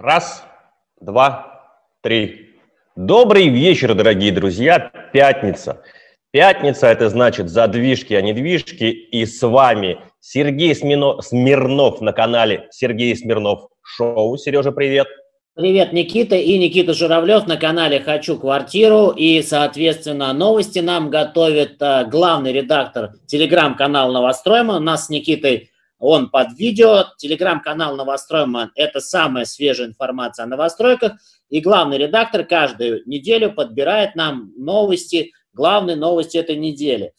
Раз, два, три. Добрый вечер, дорогие друзья. Пятница. Пятница – это значит задвижки, а не движки. И с вами Сергей Смино... Смирнов на канале Сергей Смирнов Шоу. Сережа, привет. Привет, Никита и Никита Журавлев на канале «Хочу квартиру». И, соответственно, новости нам готовит э, главный редактор телеграм-канала «Новостройма». У нас с Никитой он под видео. Телеграм-канал Новостройма – это самая свежая информация о новостройках. И главный редактор каждую неделю подбирает нам новости, главные новости этой недели.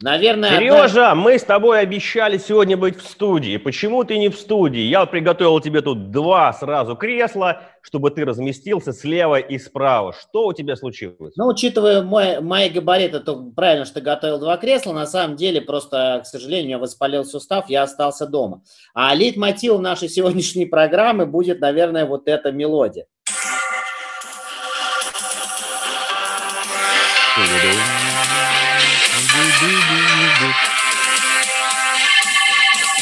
Наверное, Сережа, одна... мы с тобой обещали сегодня быть в студии. Почему ты не в студии? Я приготовил тебе тут два сразу кресла, чтобы ты разместился слева и справа. Что у тебя случилось? Ну, учитывая мой, мои габариты, то правильно, что ты готовил два кресла. На самом деле, просто, к сожалению, у меня воспалил сустав, я остался дома. А лид-мотив нашей сегодняшней программы будет, наверное, вот эта мелодия.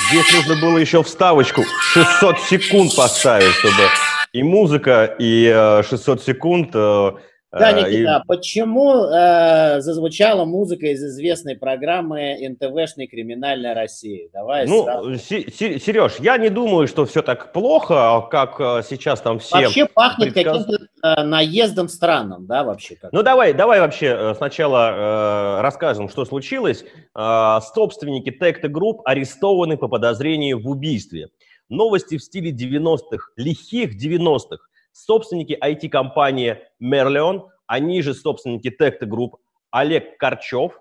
Здесь нужно было еще вставочку. 600 секунд поставить, чтобы и музыка, и 600 э, секунд э, да, Никита, и... А почему э, зазвучала музыка из известной программы НТВшной «Криминальная Россия»? Давай ну, сразу. Сереж, я не думаю, что все так плохо, как э, сейчас там все... Вообще пахнет предсказ... каким-то э, наездом странным, да, вообще? Как ну, давай, давай вообще э, сначала э, расскажем, что случилось. Э, собственники Tecta Group арестованы по подозрению в убийстве. Новости в стиле 90-х, лихих 90-х собственники IT-компании Merlion, они же собственники Tecta Group, Олег Корчев,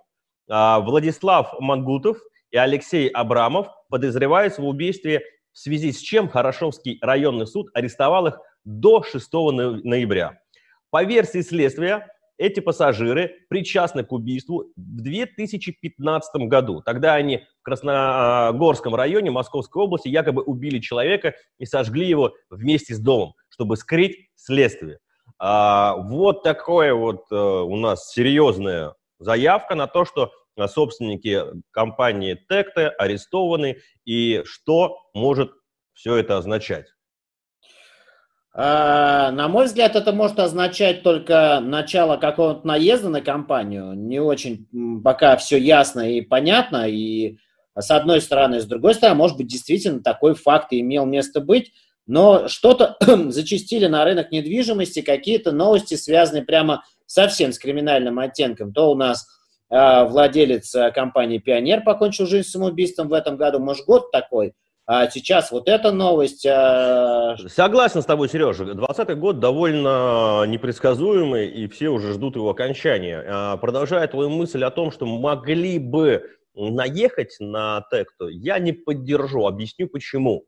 а, Владислав Мангутов и Алексей Абрамов подозреваются в убийстве, в связи с чем Хорошовский районный суд арестовал их до 6 ноября. По версии следствия, эти пассажиры причастны к убийству в 2015 году. Тогда они в Красногорском районе Московской области якобы убили человека и сожгли его вместе с домом чтобы скрыть следствие. А, вот такое вот а, у нас серьезная заявка на то, что а, собственники компании Текте арестованы и что может все это означать. На мой взгляд, это может означать только начало какого-то наезда на компанию. Не очень пока все ясно и понятно. И с одной стороны, с другой стороны, может быть, действительно такой факт имел место быть. Но что-то зачистили на рынок недвижимости, какие-то новости, связанные прямо совсем с криминальным оттенком. То у нас э, владелец а, компании «Пионер» покончил жизнь самоубийством в этом году, может, год такой. А сейчас вот эта новость... Э... Согласен с тобой, Сережа. 2020 год довольно непредсказуемый, и все уже ждут его окончания. Продолжая твою мысль о том, что могли бы наехать на Текту, я не поддержу. Объясню почему.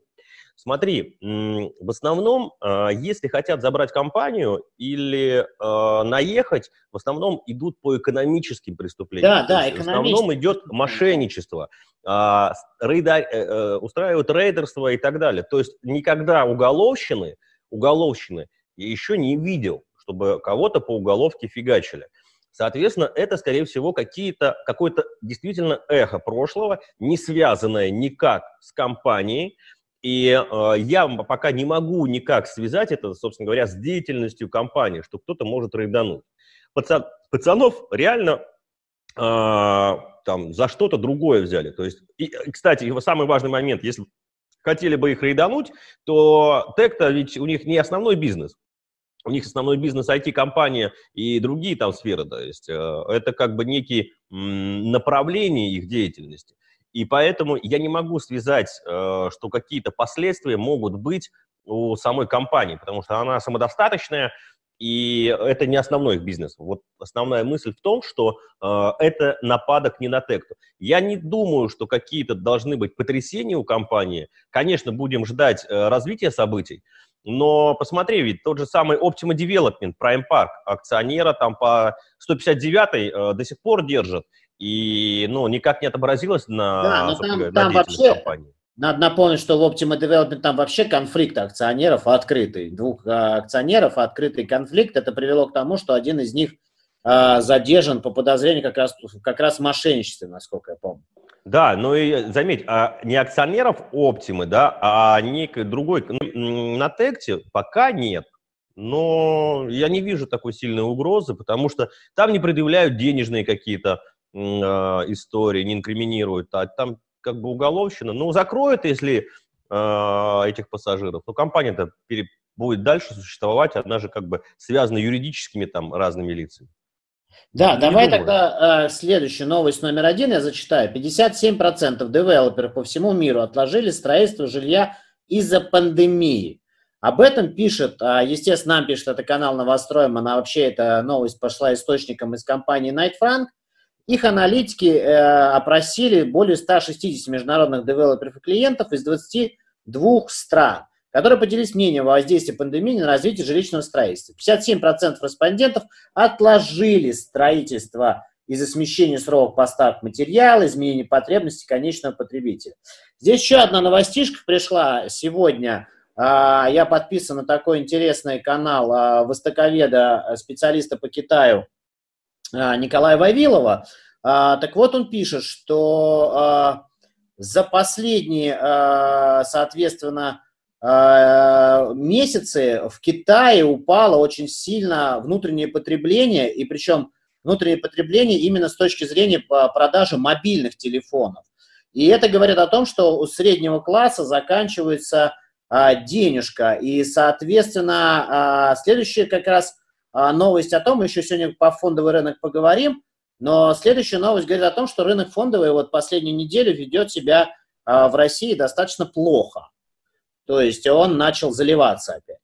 Смотри, в основном, а, если хотят забрать компанию или а, наехать, в основном идут по экономическим преступлениям. Да, да, В основном идет мошенничество, а, рейда, э, э, устраивают рейдерство и так далее. То есть никогда уголовщины, уголовщины я еще не видел, чтобы кого-то по уголовке фигачили. Соответственно, это, скорее всего, какие-то, какое-то действительно эхо прошлого, не связанное никак с компанией, и э, я пока не могу никак связать это, собственно говоря, с деятельностью компании, что кто-то может рейдануть. Пацан, пацанов реально э, там за что-то другое взяли. То есть, и, кстати, самый важный момент, если хотели бы их рейдануть, то Текта ведь у них не основной бизнес. У них основной бизнес IT-компания и другие там сферы. То есть э, это как бы некие м, направления их деятельности. И поэтому я не могу связать, э, что какие-то последствия могут быть у самой компании, потому что она самодостаточная, и это не основной их бизнес. Вот основная мысль в том, что э, это нападок не на текту. Я не думаю, что какие-то должны быть потрясения у компании. Конечно, будем ждать э, развития событий, но посмотри, ведь тот же самый Optima Development, Prime Park, акционера там по 159 э, до сих пор держат и ну, никак не отобразилось на, да, но там, говоря, там на вообще, компании. Надо напомнить, что в Optima Development там вообще конфликт акционеров открытый. Двух а, акционеров открытый конфликт. Это привело к тому, что один из них а, задержан по подозрению как раз, как раз в мошенничестве, насколько я помню. Да, но и заметь, а не акционеров Оптимы, да, а некой другой, ну, на Текте пока нет. Но я не вижу такой сильной угрозы, потому что там не предъявляют денежные какие-то э, истории, не инкриминируют, а там как бы уголовщина. Ну, закроют, если э, этих пассажиров, но компания-то будет дальше существовать, она же как бы связана юридическими там разными лицами. Да, не давай думаю. тогда э, следующую новость номер один я зачитаю. 57% девелоперов по всему миру отложили строительство жилья из-за пандемии. Об этом пишет, а, естественно, нам пишет это канал Новостроем, она вообще эта новость пошла источником из компании Night Frank. Их аналитики э, опросили более 160 международных девелоперов и клиентов из 22 стран которые поделились мнением о воздействии пандемии на развитие жилищного строительства. 57% респондентов отложили строительство из-за смещения срока поставок материала, изменения потребностей конечного потребителя. Здесь еще одна новостишка пришла сегодня. А, я подписан на такой интересный канал а, востоковеда, специалиста по Китаю Николая Вавилова. Так вот, он пишет, что за последние, соответственно, а, месяцы в Китае упало очень сильно внутреннее потребление, и причем внутреннее потребление именно с точки зрения продажи мобильных телефонов. И это говорит о том, что у среднего класса заканчивается а, денежка. И, соответственно, а, следующая как раз а, новость о том, мы еще сегодня по фондовый рынок поговорим, но следующая новость говорит о том, что рынок фондовый вот последнюю неделю ведет себя а, в России достаточно плохо. То есть он начал заливаться опять.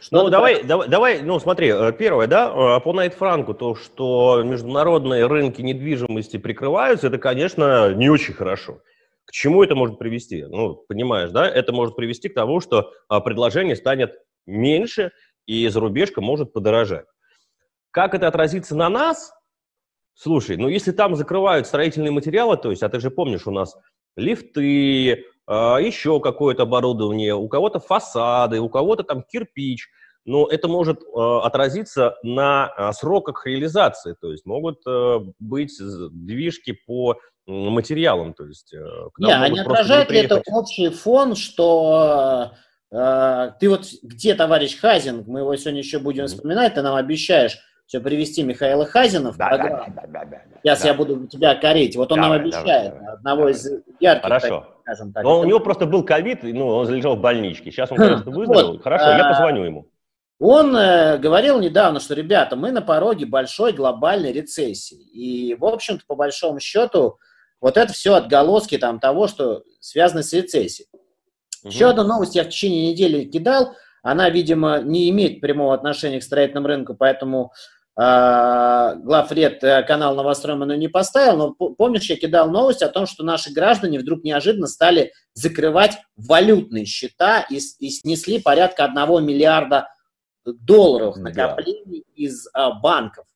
Что ну, давай, давай, давай, ну, смотри, э, первое, да, э, по Найт Франку, то, что международные рынки недвижимости прикрываются, это, конечно, не очень хорошо. К чему это может привести? Ну, понимаешь, да, это может привести к тому, что а, предложение станет меньше, и зарубежка может подорожать. Как это отразится на нас? Слушай, ну, если там закрывают строительные материалы, то есть, а ты же помнишь, у нас лифты, а, еще какое-то оборудование, у кого-то фасады, у кого-то там кирпич, но это может а, отразиться на а, сроках реализации, то есть могут быть движки по материалам, то есть... Э, не, а не отражает ли это общий фон, что э, ты вот где, товарищ Хазин, мы его сегодня еще будем вспоминать, ты нам обещаешь все привести Михаила Хазина в да, программу. Да, да, да, да, Сейчас да. я буду тебя корить. Вот он давай, нам обещает давай, одного давай. из ярких, Хорошо. Так, скажем так. Но у него просто был ковид, ну, он залежал в больничке. Сейчас он, конечно, выздоровел. Вот, Хорошо, я а, позвоню ему. Он э, говорил недавно, что, ребята, мы на пороге большой глобальной рецессии. И, в общем-то, по большому счету, вот это все отголоски там того, что связано с рецессией. Угу. Еще одну новость я в течение недели кидал. Она, видимо, не имеет прямого отношения к строительному рынку, поэтому а, главред э, канал Новостроем не поставил, но помнишь, я кидал новость о том, что наши граждане вдруг неожиданно стали закрывать валютные счета и, и снесли порядка одного миллиарда долларов накоплений да. из а, банков.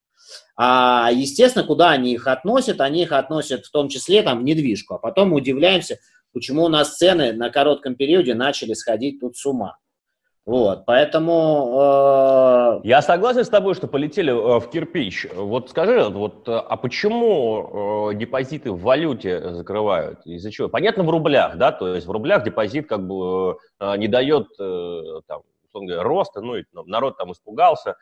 А, естественно, куда они их относят? Они их относят в том числе там, в недвижку. А потом мы удивляемся, почему у нас цены на коротком периоде начали сходить тут с ума. Вот, поэтому... Э... Я согласен с тобой, что полетели э, в кирпич. Вот скажи, вот, э, а почему э, депозиты в валюте закрывают? Из-за чего? Понятно, в рублях, да, то есть в рублях депозит как бы э, не дает, э, там, роста, ну, и народ там испугался,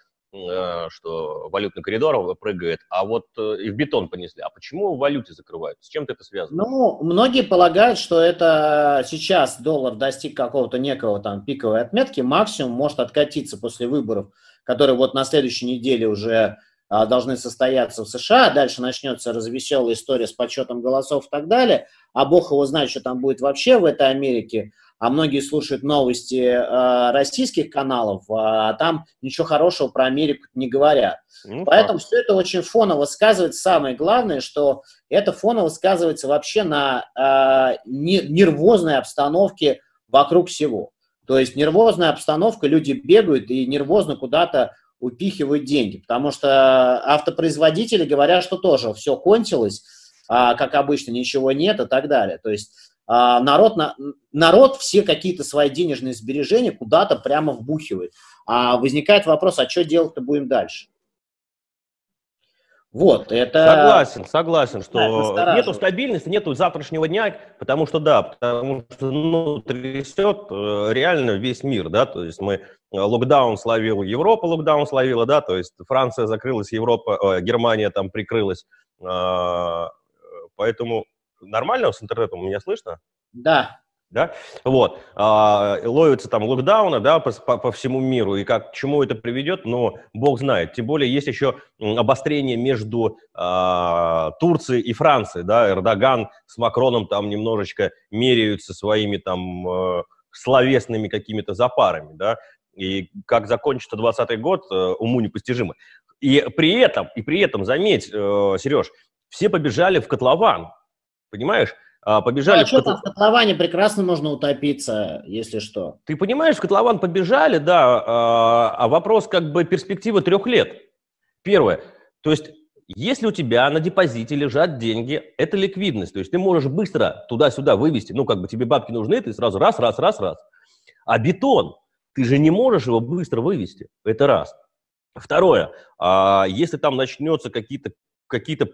что валютный коридор прыгает, а вот э, и в бетон понесли. А почему в валюте закрывают? С чем это связано? Ну, многие полагают, что это сейчас доллар достиг какого-то некого там пиковой отметки, максимум может откатиться после выборов, которые вот на следующей неделе уже должны состояться в США, дальше начнется развеселая история с подсчетом голосов и так далее, а бог его знает, что там будет вообще в этой Америке, а многие слушают новости э, российских каналов, а там ничего хорошего про Америку не говорят. Ну, Поэтому так. все это очень фоново сказывается. Самое главное, что это фоново сказывается вообще на э, нервозной обстановке вокруг всего. То есть нервозная обстановка, люди бегают и нервозно куда-то упихивают деньги, потому что автопроизводители говорят, что тоже все кончилось, а, как обычно, ничего нет и так далее. То есть народ, на, народ все какие-то свои денежные сбережения куда-то прямо вбухивает. А возникает вопрос, а что делать-то будем дальше? Вот, это... Согласен, согласен, что да, нету стабильности, нету завтрашнего дня, потому что, да, потому что, ну, трясет э, реально весь мир, да, то есть мы, э, локдаун словил Европа, локдаун словила, да, то есть Франция закрылась, Европа, э, Германия там прикрылась, э, поэтому нормально с интернетом меня слышно? Да, да, вот, а, ловятся там локдауны, да, по, по, по всему миру, и как, к чему это приведет, но бог знает, тем более есть еще обострение между а, Турцией и Францией, да, Эрдоган с Макроном там немножечко меряются своими там э, словесными какими-то запарами, да, и как закончится 20 год, э, уму непостижимо. И при этом, и при этом, заметь, э, Сереж, все побежали в котлован, понимаешь? А, побежали... Ну, а что там в котловане прекрасно можно утопиться, если что. Ты понимаешь, в котлован побежали, да, а, а вопрос как бы перспективы трех лет. Первое, то есть если у тебя на депозите лежат деньги, это ликвидность, то есть ты можешь быстро туда-сюда вывести, ну как бы тебе бабки нужны, ты сразу раз, раз, раз, раз. А бетон, ты же не можешь его быстро вывести, это раз. Второе, а если там начнется какие-то какие-то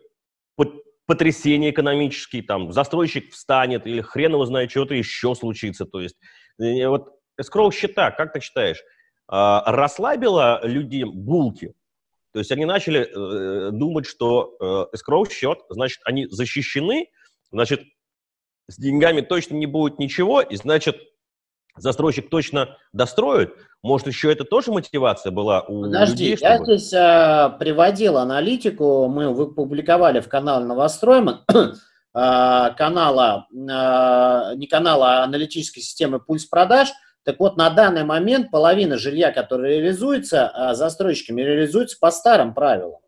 потрясение экономические, там, застройщик встанет, или хрен его знает, что-то еще случится. То есть, э, вот escrow счета, как ты считаешь, а, расслабило людей булки? То есть они начали э, думать, что э, escrow счет, значит, они защищены, значит, с деньгами точно не будет ничего, и значит, застройщик точно достроит, может, еще это тоже мотивация была у Подожди, людей? Чтобы... я здесь э, приводил аналитику, мы публиковали в канале Новостройман, э, канала, э, не канала, а аналитической системы «Пульс продаж», так вот, на данный момент половина жилья, которое реализуется застройщиками, реализуется по старым правилам,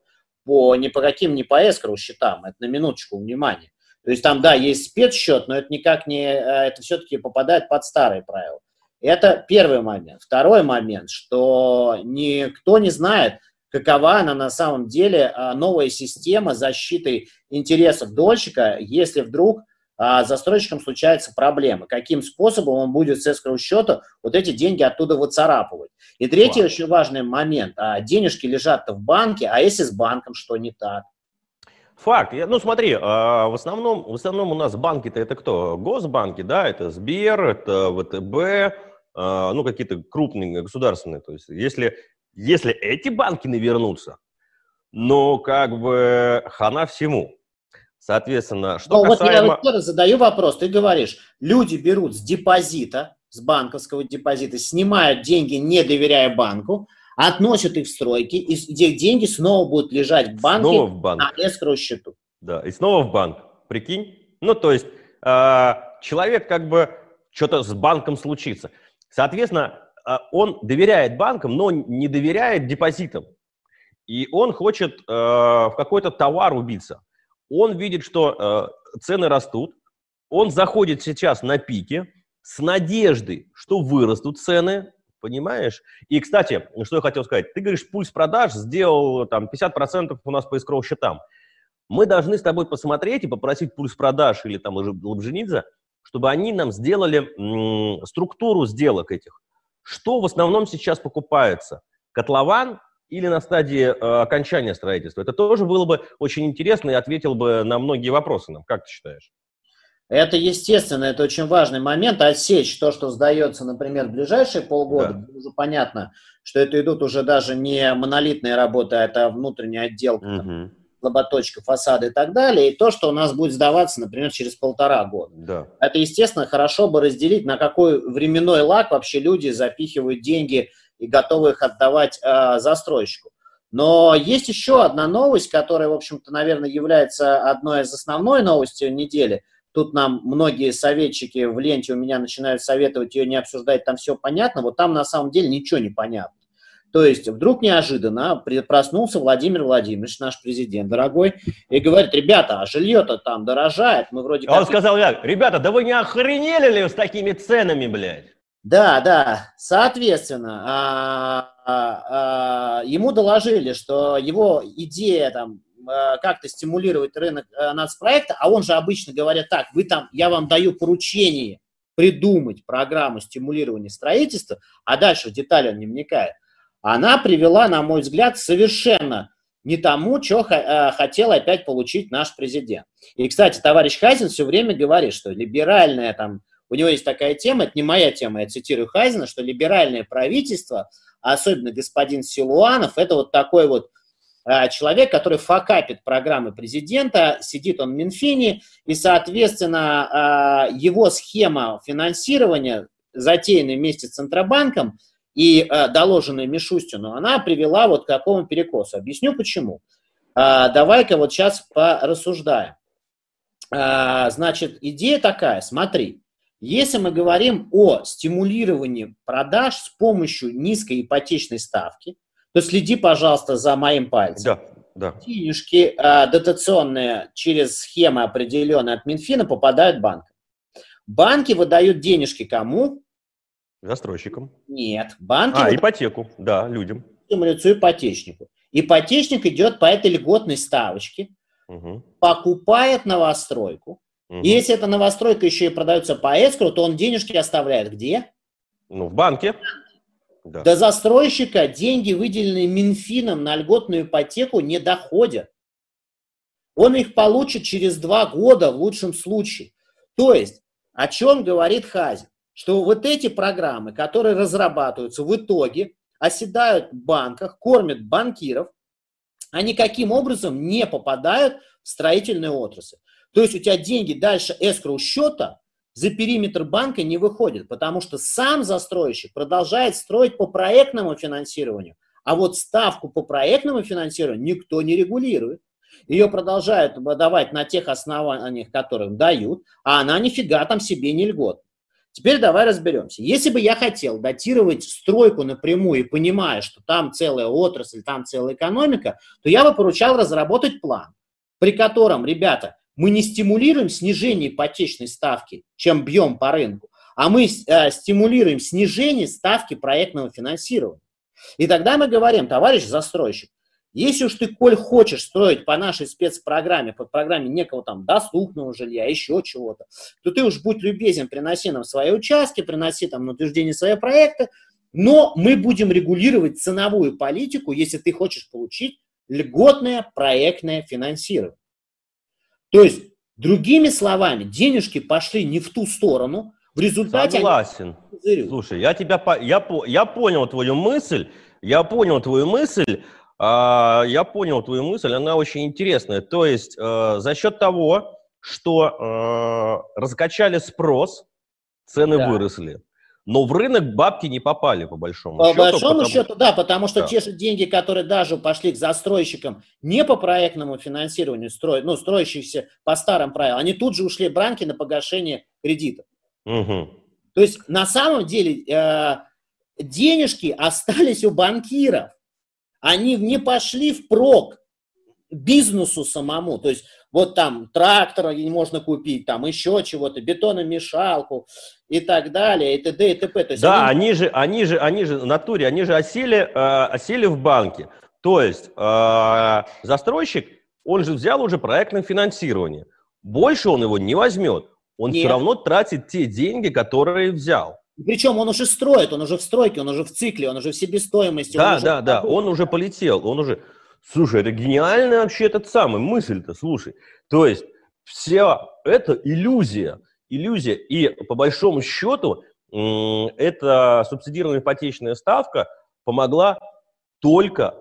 по, ни по каким, не по эскроу счетам, это на минуточку внимания. То есть там, да, есть спецсчет, но это никак не, э, это все-таки попадает под старые правила. Это первый момент. Второй момент, что никто не знает, какова она на самом деле а, новая система защиты интересов дольщика, если вдруг а, застройщикам случаются проблемы. Каким способом он будет с эскроу счета вот эти деньги оттуда выцарапывать. И третий очень важный момент. А, денежки лежат в банке, а если с банком что не так? Факт. Ну, смотри, в основном, в основном у нас банки-то это кто? Госбанки, да, это Сбер, это ВТБ, а, ну, какие-то крупные государственные. То есть если, если эти банки навернутся, но как бы хана всему. Соответственно, что Но касаемо... Вот я вот задаю вопрос, ты говоришь, люди берут с депозита, с банковского депозита, снимают деньги, не доверяя банку, относят их в стройки, и деньги снова будут лежать в банке снова в банк. на эскроу счету. Да, и снова в банк. Прикинь? Ну, то есть э, человек как бы что-то с банком случится. Соответственно, а, он доверяет банкам, но не доверяет депозитам. И он хочет э, в какой-то товар убиться. Он видит, что э, цены растут, он заходит сейчас на пике с надеждой, что вырастут цены, понимаешь? И, кстати, что я хотел сказать, ты говоришь, пульс продаж сделал там 50% у нас по искроу счетам. Мы должны с тобой посмотреть и попросить пульс продаж или там Лобженидзе – чтобы они нам сделали м, структуру сделок этих. Что в основном сейчас покупается? Котлован или на стадии э, окончания строительства? Это тоже было бы очень интересно и ответил бы на многие вопросы нам. Как ты считаешь? Это естественно, это очень важный момент. Отсечь то, что сдается, например, в ближайшие полгода, да. уже понятно, что это идут уже даже не монолитные работы, а это внутренняя отделка. Угу лоботочка, фасады и так далее, и то, что у нас будет сдаваться, например, через полтора года. Да. Это, естественно, хорошо бы разделить, на какой временной лак вообще люди запихивают деньги и готовы их отдавать э, застройщику. Но есть еще одна новость, которая, в общем-то, наверное, является одной из основной новостей недели. Тут нам многие советчики в ленте у меня начинают советовать ее не обсуждать, там все понятно. Вот там на самом деле ничего не понятно. То есть вдруг неожиданно проснулся Владимир Владимирович, наш президент дорогой, и говорит, ребята, а жилье-то там дорожает, мы вроде как... Он сказал, ребята, да вы не охренели ли с такими ценами, блядь? Да, да, соответственно, а, а, а, ему доложили, что его идея там а, как-то стимулировать рынок а, нацпроекта, а он же обычно говорит так, вы там, я вам даю поручение придумать программу стимулирования строительства, а дальше в детали он не вникает она привела, на мой взгляд, совершенно не тому, что э, хотел опять получить наш президент. И, кстати, товарищ Хазин все время говорит, что либеральная там, у него есть такая тема, это не моя тема, я цитирую Хазина, что либеральное правительство, особенно господин Силуанов, это вот такой вот э, человек, который факапит программы президента, сидит он в Минфине, и, соответственно, э, его схема финансирования, затеянная вместе с Центробанком, и э, доложенная Мишустину, она привела вот к такому перекосу. Объясню почему. Э, давай-ка вот сейчас порассуждаем. Э, значит, идея такая, смотри, если мы говорим о стимулировании продаж с помощью низкой ипотечной ставки, то следи, пожалуйста, за моим пальцем. Да, да. Денежки э, дотационные через схемы определенные от Минфина попадают банкам. Банки выдают денежки кому? Застройщикам. Нет, банки... А, вот... ипотеку, да, людям. Лицу ипотечнику. Ипотечник идет по этой льготной ставочке, угу. покупает новостройку. Угу. И если эта новостройка еще и продается по эскру, то он денежки оставляет где? Ну, в банке. Да. До застройщика деньги, выделенные Минфином на льготную ипотеку, не доходят. Он их получит через два года в лучшем случае. То есть, о чем говорит Хазин? что вот эти программы, которые разрабатываются в итоге, оседают в банках, кормят банкиров, они каким образом не попадают в строительную отрасль. То есть у тебя деньги дальше эскроу счета за периметр банка не выходят, потому что сам застройщик продолжает строить по проектному финансированию, а вот ставку по проектному финансированию никто не регулирует. Ее продолжают давать на тех основаниях, которым дают, а она нифига там себе не льгот. Теперь давай разберемся. Если бы я хотел датировать стройку напрямую и понимая, что там целая отрасль, там целая экономика, то я бы поручал разработать план, при котором, ребята, мы не стимулируем снижение ипотечной ставки, чем бьем по рынку, а мы э, стимулируем снижение ставки проектного финансирования. И тогда мы говорим, товарищ застройщик, если уж ты, коль хочешь строить по нашей спецпрограмме, по программе некого там доступного жилья, еще чего-то, то ты уж будь любезен, приноси нам свои участки, приноси там на утверждение свои проекты, но мы будем регулировать ценовую политику, если ты хочешь получить льготное проектное финансирование. То есть, другими словами, денежки пошли не в ту сторону, в результате... Согласен. Слушай, я, тебя, я, я понял твою мысль, я понял твою мысль, а, я понял твою мысль, она очень интересная. То есть э, за счет того, что э, раскачали спрос, цены да. выросли. Но в рынок бабки не попали, по большому по счету. По большому потому... счету, да, потому что да. те же деньги, которые даже пошли к застройщикам не по проектному финансированию, строй, ну, строящихся по старым правилам, они тут же ушли в банки на погашение кредитов. Угу. То есть на самом деле э, денежки остались у банкиров они не пошли в прок бизнесу самому. То есть вот там трактор можно купить, там еще чего-то, бетономешалку и так далее, и т.д. и т.п. То есть да, они... они же, они же, они же в натуре, они же осели, э, осели в банке. То есть э, застройщик, он же взял уже проектное финансирование. Больше он его не возьмет. Он Нет. все равно тратит те деньги, которые взял. Причем он уже строит, он уже в стройке, он уже в цикле, он уже в себестоимости. Да, да, уже... да, он уже полетел, он уже... Слушай, это гениальная вообще этот самый мысль-то, слушай. То есть вся это иллюзия, иллюзия. И по большому счету эта субсидированная ипотечная ставка помогла только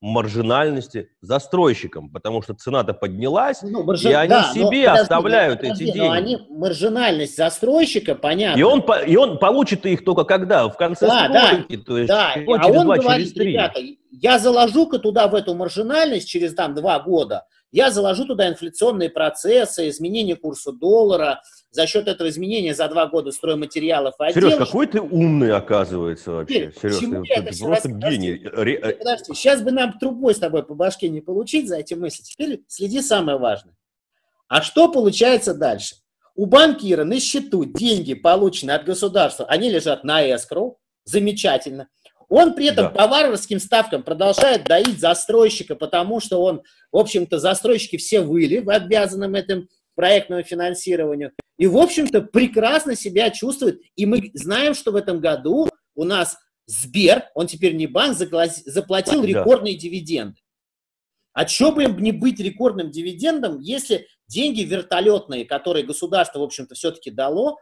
маржинальности застройщикам, потому что цена-то поднялась, ну, маржи... и они да, себе но, оставляют подожди, эти деньги. Но они, маржинальность застройщика, понятно. И он, и он получит их только когда? В конце да, стройки, да, то есть да. а он говорит, ребята, я заложу-ка туда в эту маржинальность через там два года, я заложу туда инфляционные процессы, изменение курса доллара, за счет этого изменения за два года стройматериалов и Сереж, какой ты умный, оказывается, вообще. Сереж, ты, ты просто гений. Подожди, подожди, сейчас бы нам трубой с тобой по башке не получить за эти мысли. Теперь следи самое важное. А что получается дальше? У банкира на счету деньги, полученные от государства, они лежат на эскроу, замечательно. Он при этом да. по варварским ставкам продолжает доить застройщика, потому что он, в общем-то, застройщики все выли в обязанным этим проектному финансированию. И, в общем-то, прекрасно себя чувствует. И мы знаем, что в этом году у нас Сбер, он теперь не банк, заплатил рекордные дивиденды. А что бы им не быть рекордным дивидендом, если деньги вертолетные, которые государство, в общем-то, все-таки дало,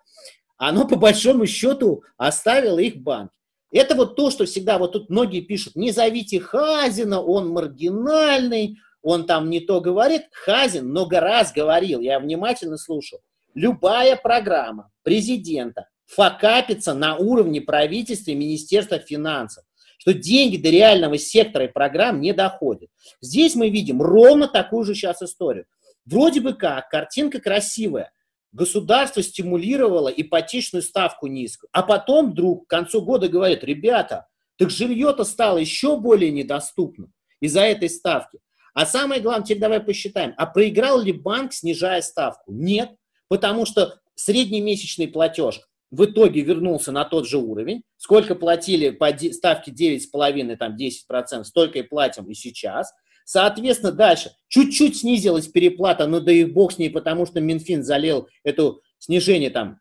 оно по большому счету оставило их банк. Это вот то, что всегда, вот тут многие пишут, не зовите Хазина, он маргинальный, он там не то говорит. Хазин много раз говорил, я внимательно слушал, любая программа президента факапится на уровне правительства и Министерства финансов что деньги до реального сектора и программ не доходят. Здесь мы видим ровно такую же сейчас историю. Вроде бы как, картинка красивая, государство стимулировало ипотечную ставку низкую, а потом вдруг к концу года говорит, ребята, так жилье-то стало еще более недоступным из-за этой ставки. А самое главное, теперь давай посчитаем, а проиграл ли банк, снижая ставку? Нет, потому что среднемесячный платеж в итоге вернулся на тот же уровень. Сколько платили по ставке 9,5, там 10%, столько и платим и сейчас. Соответственно, дальше чуть-чуть снизилась переплата, но да и бог с ней, потому что Минфин залил это снижение там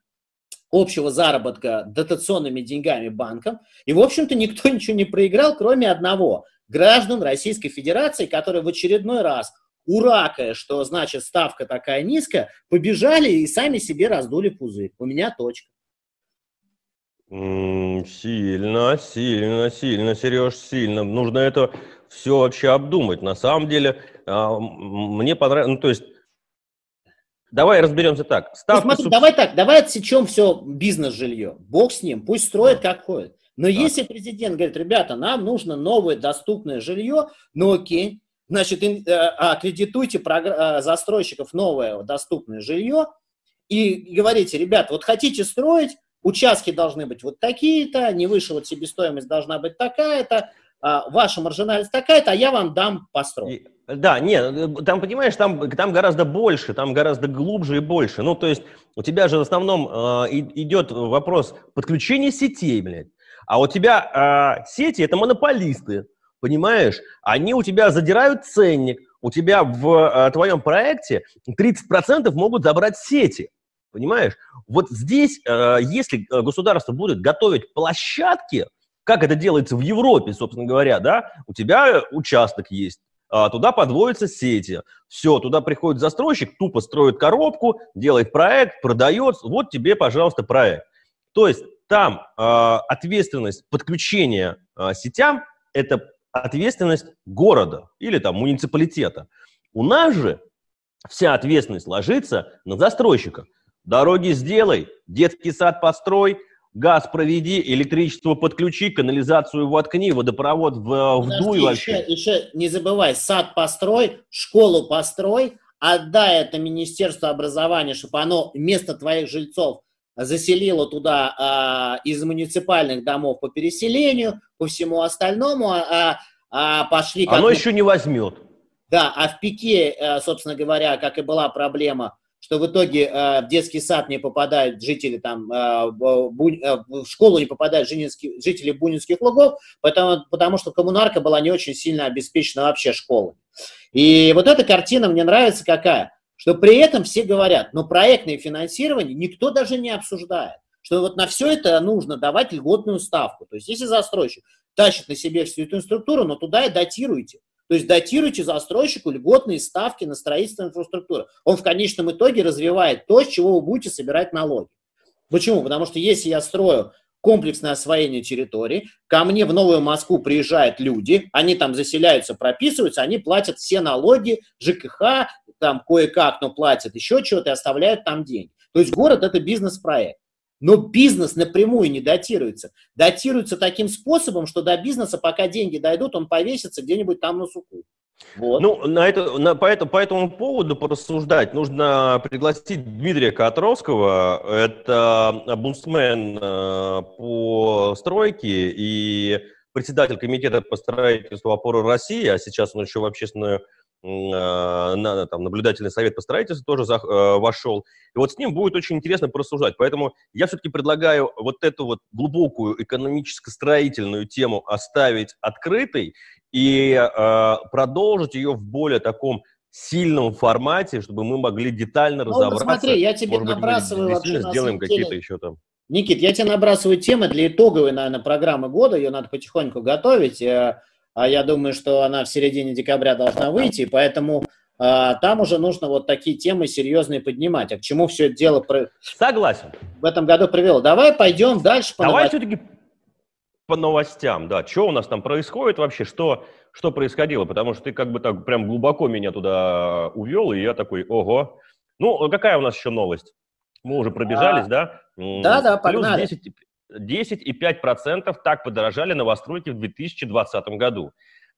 общего заработка дотационными деньгами банкам. И, в общем-то, никто ничего не проиграл, кроме одного. Граждан Российской Федерации, которые в очередной раз уракая, что значит ставка такая низкая, побежали и сами себе раздули пузырь. У меня точка. Сильно, сильно, сильно, Сереж, сильно. Нужно это все вообще обдумать. На самом деле, а, мне понравилось, ну, то есть, давай разберемся так. Ставка ну, смотри, суб... давай так, давай отсечем все бизнес-жилье. Бог с ним, пусть строит как ходит. Но так. если президент говорит, ребята, нам нужно новое доступное жилье, ну окей, значит, э, аккредитуйте э, застройщиков новое доступное жилье и говорите, ребята, вот хотите строить, участки должны быть вот такие-то, не выше вот себестоимость должна быть такая-то, ваша маржинальность такая-то, а я вам дам построить. Да, нет, там, понимаешь, там, там гораздо больше, там гораздо глубже и больше. Ну, то есть у тебя же в основном э, идет вопрос подключения сетей, блядь. А у тебя э, сети – это монополисты, понимаешь? Они у тебя задирают ценник, у тебя в э, твоем проекте 30% могут забрать сети. Понимаешь? Вот здесь, э, если государство будет готовить площадки, как это делается в Европе, собственно говоря, да, у тебя участок есть, а туда подводятся сети. Все, туда приходит застройщик, тупо строит коробку, делает проект, продает. Вот тебе, пожалуйста, проект. То есть там э, ответственность подключения э, сетям – это ответственность города или там муниципалитета. У нас же вся ответственность ложится на застройщика. Дороги сделай, детский сад построй, газ проведи, электричество подключи, канализацию воткни, водопровод в, вдуй вообще. Еще, еще не забывай, сад построй, школу построй, отдай это Министерство образования, чтобы оно вместо твоих жильцов заселило туда а, из муниципальных домов по переселению, по всему остальному, а, а, а пошли... Оно еще не возьмет. Да, а в пике, э, собственно говоря, как и была проблема что в итоге э, в детский сад не попадают жители там, э, бу, э, в школу не попадают жители, жители Бунинских лугов, потому, потому что коммунарка была не очень сильно обеспечена вообще школой. И вот эта картина мне нравится какая, что при этом все говорят, но проектное финансирование никто даже не обсуждает, что вот на все это нужно давать льготную ставку. То есть если застройщик тащит на себе всю эту структуру, но туда и датируйте. То есть датируйте застройщику льготные ставки на строительство инфраструктуры. Он в конечном итоге развивает то, с чего вы будете собирать налоги. Почему? Потому что если я строю комплексное освоение территории, ко мне в Новую Москву приезжают люди, они там заселяются, прописываются, они платят все налоги, ЖКХ, там кое-как, но платят еще что-то и оставляют там деньги. То есть город – это бизнес-проект. Но бизнес напрямую не датируется. Датируется таким способом, что до бизнеса, пока деньги дойдут, он повесится где-нибудь там на суку. Вот. Ну, на это, на, по, это, по этому поводу порассуждать нужно пригласить Дмитрия Котровского. Это омбудсмен э, по стройке и председатель комитета по строительству опоры России, а сейчас он еще в общественную на, там, наблюдательный совет по строительству тоже за, э, вошел. И вот с ним будет очень интересно порассуждать. Поэтому я все-таки предлагаю вот эту вот глубокую экономическо-строительную тему оставить открытой и э, продолжить ее в более таком сильном формате, чтобы мы могли детально ну, разобраться. Смотри, я тебе Может набрасываю быть, мы сделаем какие-то еще там. Никит, я тебе набрасываю темы для итоговой, наверное, программы года. Ее надо потихоньку готовить. А я думаю, что она в середине декабря должна выйти, поэтому а, там уже нужно вот такие темы серьезные поднимать. А к чему все это дело про... Согласен. в этом году привело? Давай пойдем дальше по Давай все-таки по новостям, да. Что у нас там происходит вообще, что, что происходило? Потому что ты как бы так прям глубоко меня туда увел, и я такой, ого. Ну, какая у нас еще новость? Мы уже пробежались, а, да? Да, да, погнали. Плюс 10, 10,5% так подорожали новостройки в 2020 году.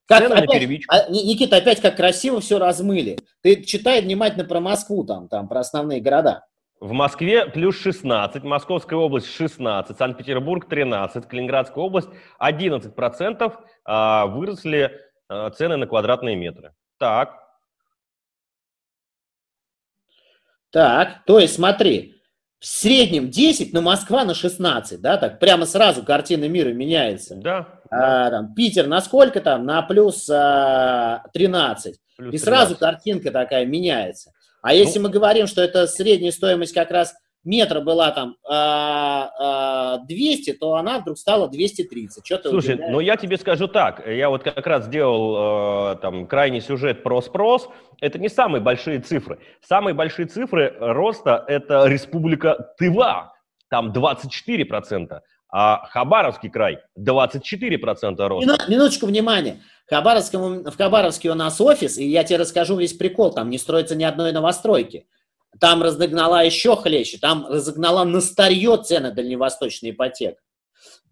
Как Цены опять, на первичку. А, Никита, опять как красиво все размыли. Ты читай внимательно про Москву, там, там про основные города. В Москве плюс 16, Московская область 16, Санкт-Петербург 13, Калининградская область 11% а, выросли а, цены на квадратные метры. Так. Так, то есть смотри, в среднем 10, но Москва на 16, да, так прямо сразу картина мира меняется. Да. А, там, Питер на сколько там? На плюс а, 13. Плюс И сразу 13. картинка такая меняется. А если ну, мы говорим, что это средняя стоимость как раз метра была там а, а, 200, то она вдруг стала 230. Что Слушай, удивляет? ну я тебе скажу так, я вот как раз сделал э, там крайний сюжет про спрос, это не самые большие цифры. Самые большие цифры роста – это Республика Тыва, там 24%, а Хабаровский край 24% роста. Минуточку внимания. Хабаровском, в Хабаровске у нас офис, и я тебе расскажу весь прикол, там не строится ни одной новостройки. Там разогнала еще хлеще, там разогнала на старье цены дальневосточной ипотек.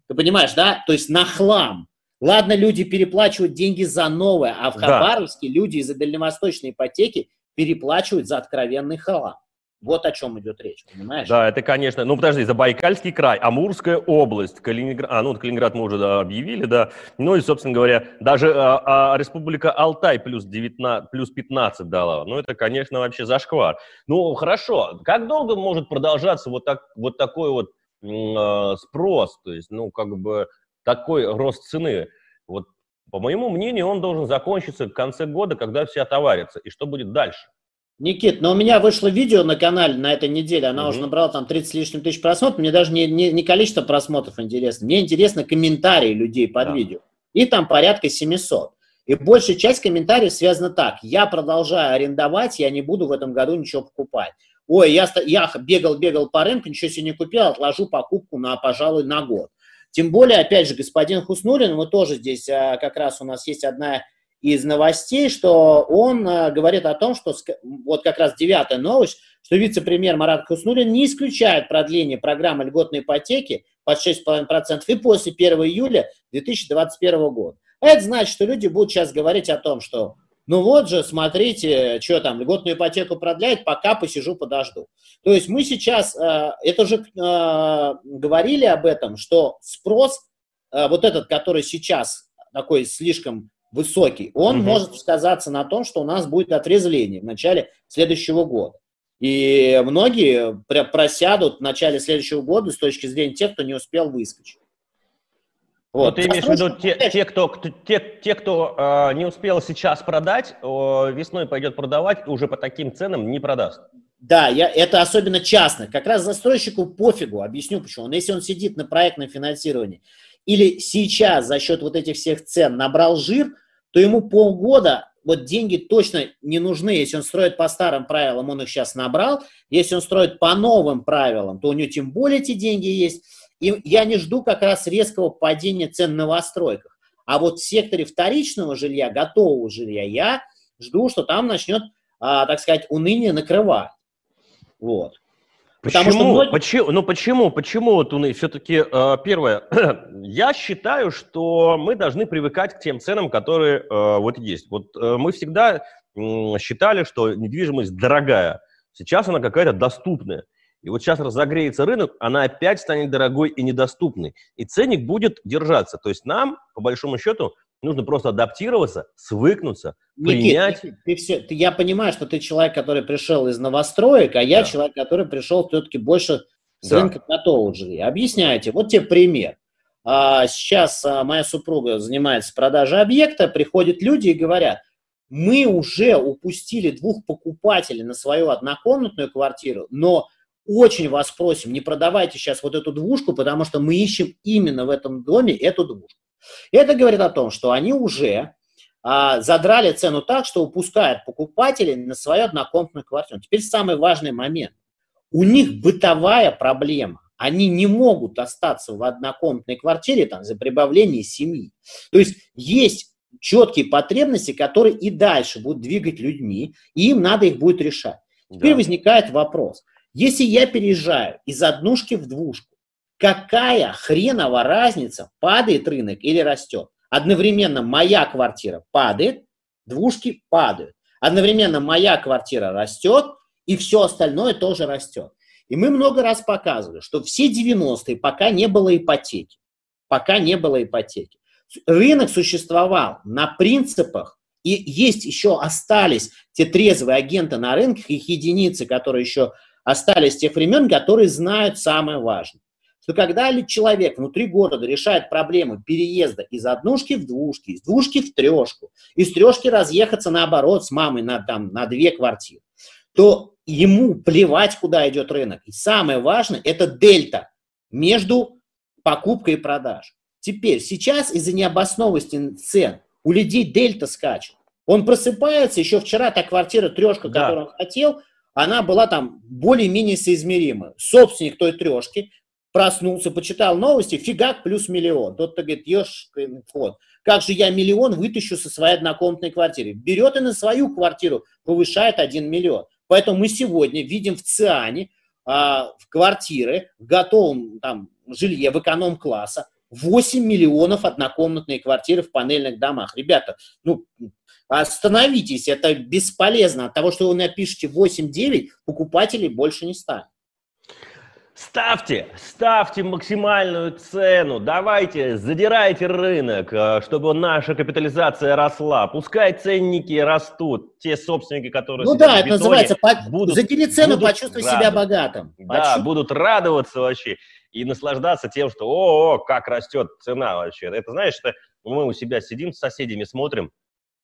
Ты понимаешь, да? То есть на хлам. Ладно, люди переплачивают деньги за новое, а в Хабаровске да. люди из-за дальневосточной ипотеки переплачивают за откровенный хлам. Вот о чем идет речь, понимаешь? Да, это, конечно, ну подожди, Забайкальский край, Амурская область, Калининград, а, ну, Калининград мы уже да, объявили, да, ну и, собственно говоря, даже а, а, Республика Алтай плюс, 19, плюс 15 дала, ну это, конечно, вообще зашквар. Ну, хорошо, как долго может продолжаться вот, так, вот такой вот э, спрос, то есть, ну, как бы такой рост цены? Вот, по моему мнению, он должен закончиться в конце года, когда все отоварятся, и что будет дальше? Никит, но у меня вышло видео на канале на этой неделе, она угу. уже набрала там 30 с лишним тысяч просмотров, мне даже не, не, не количество просмотров интересно, мне интересно комментарии людей под да. видео, и там порядка 700. И большая часть комментариев связана так, я продолжаю арендовать, я не буду в этом году ничего покупать. Ой, я, я бегал-бегал по рынку, ничего себе не купил, отложу покупку на, пожалуй, на год. Тем более, опять же, господин Хуснурин, мы тоже здесь а, как раз у нас есть одна из новостей, что он э, говорит о том, что вот как раз девятая новость, что вице-премьер Марат Хуснулин не исключает продление программы льготной ипотеки под 6,5% и после 1 июля 2021 года. Это значит, что люди будут сейчас говорить о том, что ну вот же, смотрите, что там, льготную ипотеку продляет, пока посижу, подожду. То есть мы сейчас, э, это же э, говорили об этом, что спрос, вот этот, который сейчас такой слишком высокий, он угу. может сказаться на том, что у нас будет отрезвление в начале следующего года. И многие просядут в начале следующего года с точки зрения тех, кто не успел выскочить. Вот. Но ты имеешь в виду те, те, кто, те, те, кто э, не успел сейчас продать, э, весной пойдет продавать, уже по таким ценам не продаст. Да, я, это особенно частных. Как раз застройщику пофигу. Объясню почему. Он, если он сидит на проектном финансировании или сейчас за счет вот этих всех цен набрал жир, то ему полгода вот деньги точно не нужны. Если он строит по старым правилам, он их сейчас набрал. Если он строит по новым правилам, то у него тем более эти деньги есть. И я не жду как раз резкого падения цен на новостройках. А вот в секторе вторичного жилья, готового жилья, я жду, что там начнет, а, так сказать, уныние накрывать. Вот. Почему? что многие... почему? Ну почему? Почему вот у все-таки э, первое? я считаю, что мы должны привыкать к тем ценам, которые э, вот есть. Вот э, мы всегда э, считали, что недвижимость дорогая. Сейчас она какая-то доступная. И вот сейчас разогреется рынок, она опять станет дорогой и недоступной. И ценник будет держаться. То есть нам, по большому счету, Нужно просто адаптироваться, свыкнуться, Никит, принять. Никит, ты все, ты, я понимаю, что ты человек, который пришел из новостроек, а я да. человек, который пришел все-таки больше с да. рынка готового жилья. Объясняйте. Вот тебе пример. А, сейчас а, моя супруга занимается продажей объекта, приходят люди и говорят, мы уже упустили двух покупателей на свою однокомнатную квартиру, но очень вас просим, не продавайте сейчас вот эту двушку, потому что мы ищем именно в этом доме эту двушку. Это говорит о том, что они уже а, задрали цену так, что упускают покупателей на свою однокомнатную квартиру. Теперь самый важный момент. У них бытовая проблема. Они не могут остаться в однокомнатной квартире там, за прибавление семьи. То есть есть четкие потребности, которые и дальше будут двигать людьми, и им надо их будет решать. Теперь да. возникает вопрос. Если я переезжаю из однушки в двушку, какая хренова разница, падает рынок или растет? Одновременно моя квартира падает, двушки падают. Одновременно моя квартира растет, и все остальное тоже растет. И мы много раз показывали, что все 90-е пока не было ипотеки. Пока не было ипотеки. Рынок существовал на принципах, и есть еще остались те трезвые агенты на рынке, их единицы, которые еще остались с тех времен, которые знают самое важное что когда человек внутри города решает проблему переезда из однушки в двушки, из двушки в трешку, из трешки разъехаться наоборот с мамой на, там, на две квартиры, то ему плевать, куда идет рынок. И самое важное – это дельта между покупкой и продажей. Теперь, сейчас из-за необоснованности цен у людей дельта скачет. Он просыпается, еще вчера та квартира трешка, да. которую он хотел, она была там более-менее соизмерима. Собственник той трешки проснулся, почитал новости, фигак плюс миллион. Тот-то говорит, ешь вот. Как же я миллион вытащу со своей однокомнатной квартиры? Берет и на свою квартиру повышает 1 миллион. Поэтому мы сегодня видим в ЦИАНе, а, в квартиры, в готовом там, жилье в эконом-класса 8 миллионов однокомнатные квартиры в панельных домах. Ребята, ну, остановитесь, это бесполезно. От того, что вы напишете 8-9, покупателей больше не станет. Ставьте, ставьте максимальную цену, давайте, задирайте рынок, э, чтобы наша капитализация росла. Пускай ценники растут, те собственники, которые... Ну да, это называется, будут, задери цену, будут почувствуй радовать. себя богатым. Да, почувствуй. будут радоваться вообще и наслаждаться тем, что о, -о как растет цена вообще. Это знаешь, что мы у себя сидим с соседями, смотрим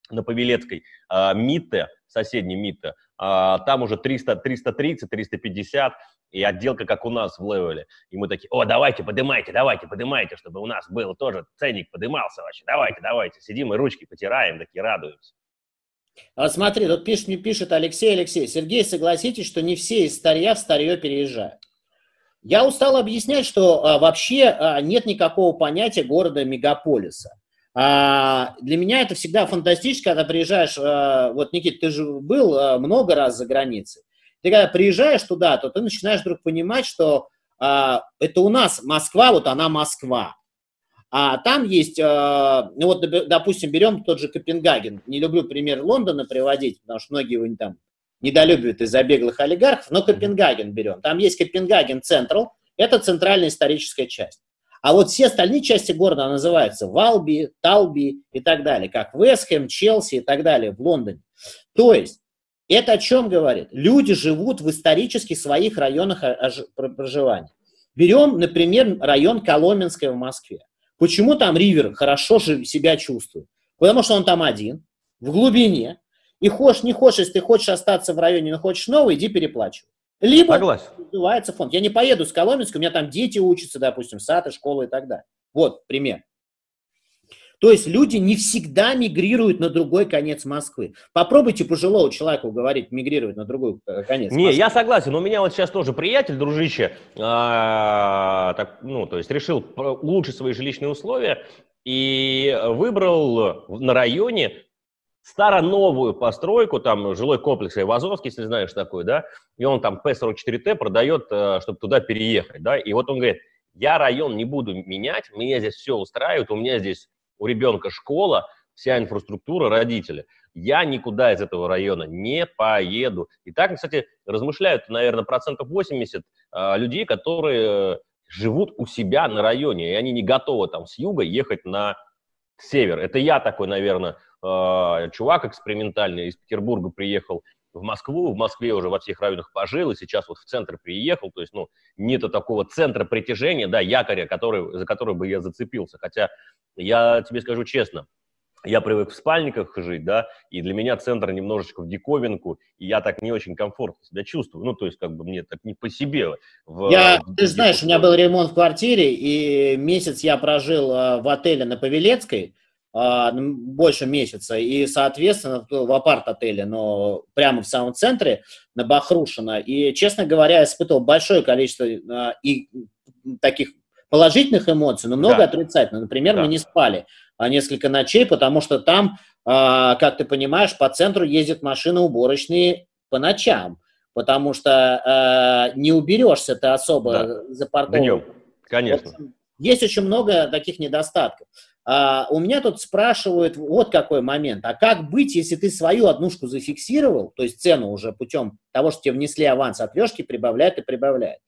на Павелецкой, э, МИТе, соседний МИТе, а, там уже 300, 330, 350, и отделка, как у нас в левеле. И мы такие, о, давайте, поднимайте, давайте, поднимайте, чтобы у нас был тоже ценник подымался вообще. Давайте, давайте. Сидим и ручки потираем, такие радуемся. А смотри, тут пишет, пишет Алексей, Алексей, Сергей, согласитесь, что не все из старья в старье переезжают. Я устал объяснять, что а, вообще а, нет никакого понятия города-мегаполиса. А, для меня это всегда фантастически, когда приезжаешь, а, вот, Никит, ты же был а, много раз за границей. Ты когда приезжаешь туда, то ты начинаешь вдруг понимать, что а, это у нас Москва, вот она Москва. А там есть, а, ну вот, допустим, берем тот же Копенгаген. Не люблю пример Лондона приводить, потому что многие его там недолюбливают из-за беглых олигархов, но Копенгаген берем. Там есть Копенгаген Централ, это центральная историческая часть. А вот все остальные части города называются Валби, Талби и так далее, как Вестхэм, Челси и так далее в Лондоне. То есть это о чем говорит? Люди живут в исторически своих районах проживания. Берем, например, район Коломенское в Москве. Почему там Ривер хорошо себя чувствует? Потому что он там один, в глубине. И хочешь, не хочешь, если ты хочешь остаться в районе, но хочешь новый, иди переплачивай. Либо Согласен. фонд. Я не поеду с Коломенска, у меня там дети учатся, допустим, сад и школа и так далее. Вот пример. То есть люди не всегда мигрируют на другой конец Москвы. Попробуйте пожилого человека уговорить мигрировать на другой э, конец Не, Москвы. я согласен. У меня вот сейчас тоже приятель, дружище, а, так, ну, то есть решил улучшить свои жилищные условия и выбрал на районе старо-новую постройку, там жилой комплекс Айвазовский, если знаешь такой, да, и он там П-44Т продает, э, чтобы туда переехать, да, и вот он говорит, я район не буду менять, меня здесь все устраивает, у меня здесь у ребенка школа, вся инфраструктура, родители. Я никуда из этого района не поеду. И так, кстати, размышляют, наверное, процентов 80 э, людей, которые живут у себя на районе, и они не готовы там с юга ехать на север. Это я такой, наверное, э, чувак экспериментальный из Петербурга приехал в Москву, в Москве уже во всех районах пожил, и сейчас вот в центр приехал, то есть, ну, нету такого центра притяжения, да, якоря, который, за который бы я зацепился, хотя я тебе скажу честно, я привык в спальниках жить, да, и для меня центр немножечко в диковинку, и я так не очень комфортно себя чувствую. Ну, то есть, как бы мне так не по себе. В, я, в, ты знаешь, у меня был ремонт в квартире, и месяц я прожил а, в отеле на Павелецкой, больше месяца, и, соответственно, в апарт-отеле, но прямо в самом центре, на Бахрушина. И, честно говоря, испытывал большое количество а, и таких положительных эмоций, но много да. отрицательных. Например, да. мы не спали а, несколько ночей, потому что там, а, как ты понимаешь, по центру ездят машины уборочные по ночам, потому что а, не уберешься ты особо да. за парковкой. Днем, конечно. Есть очень много таких недостатков. А, у меня тут спрашивают вот какой момент. А как быть, если ты свою однушку зафиксировал, то есть цену уже путем того, что тебе внесли аванс от лёжки, прибавляют и прибавляют.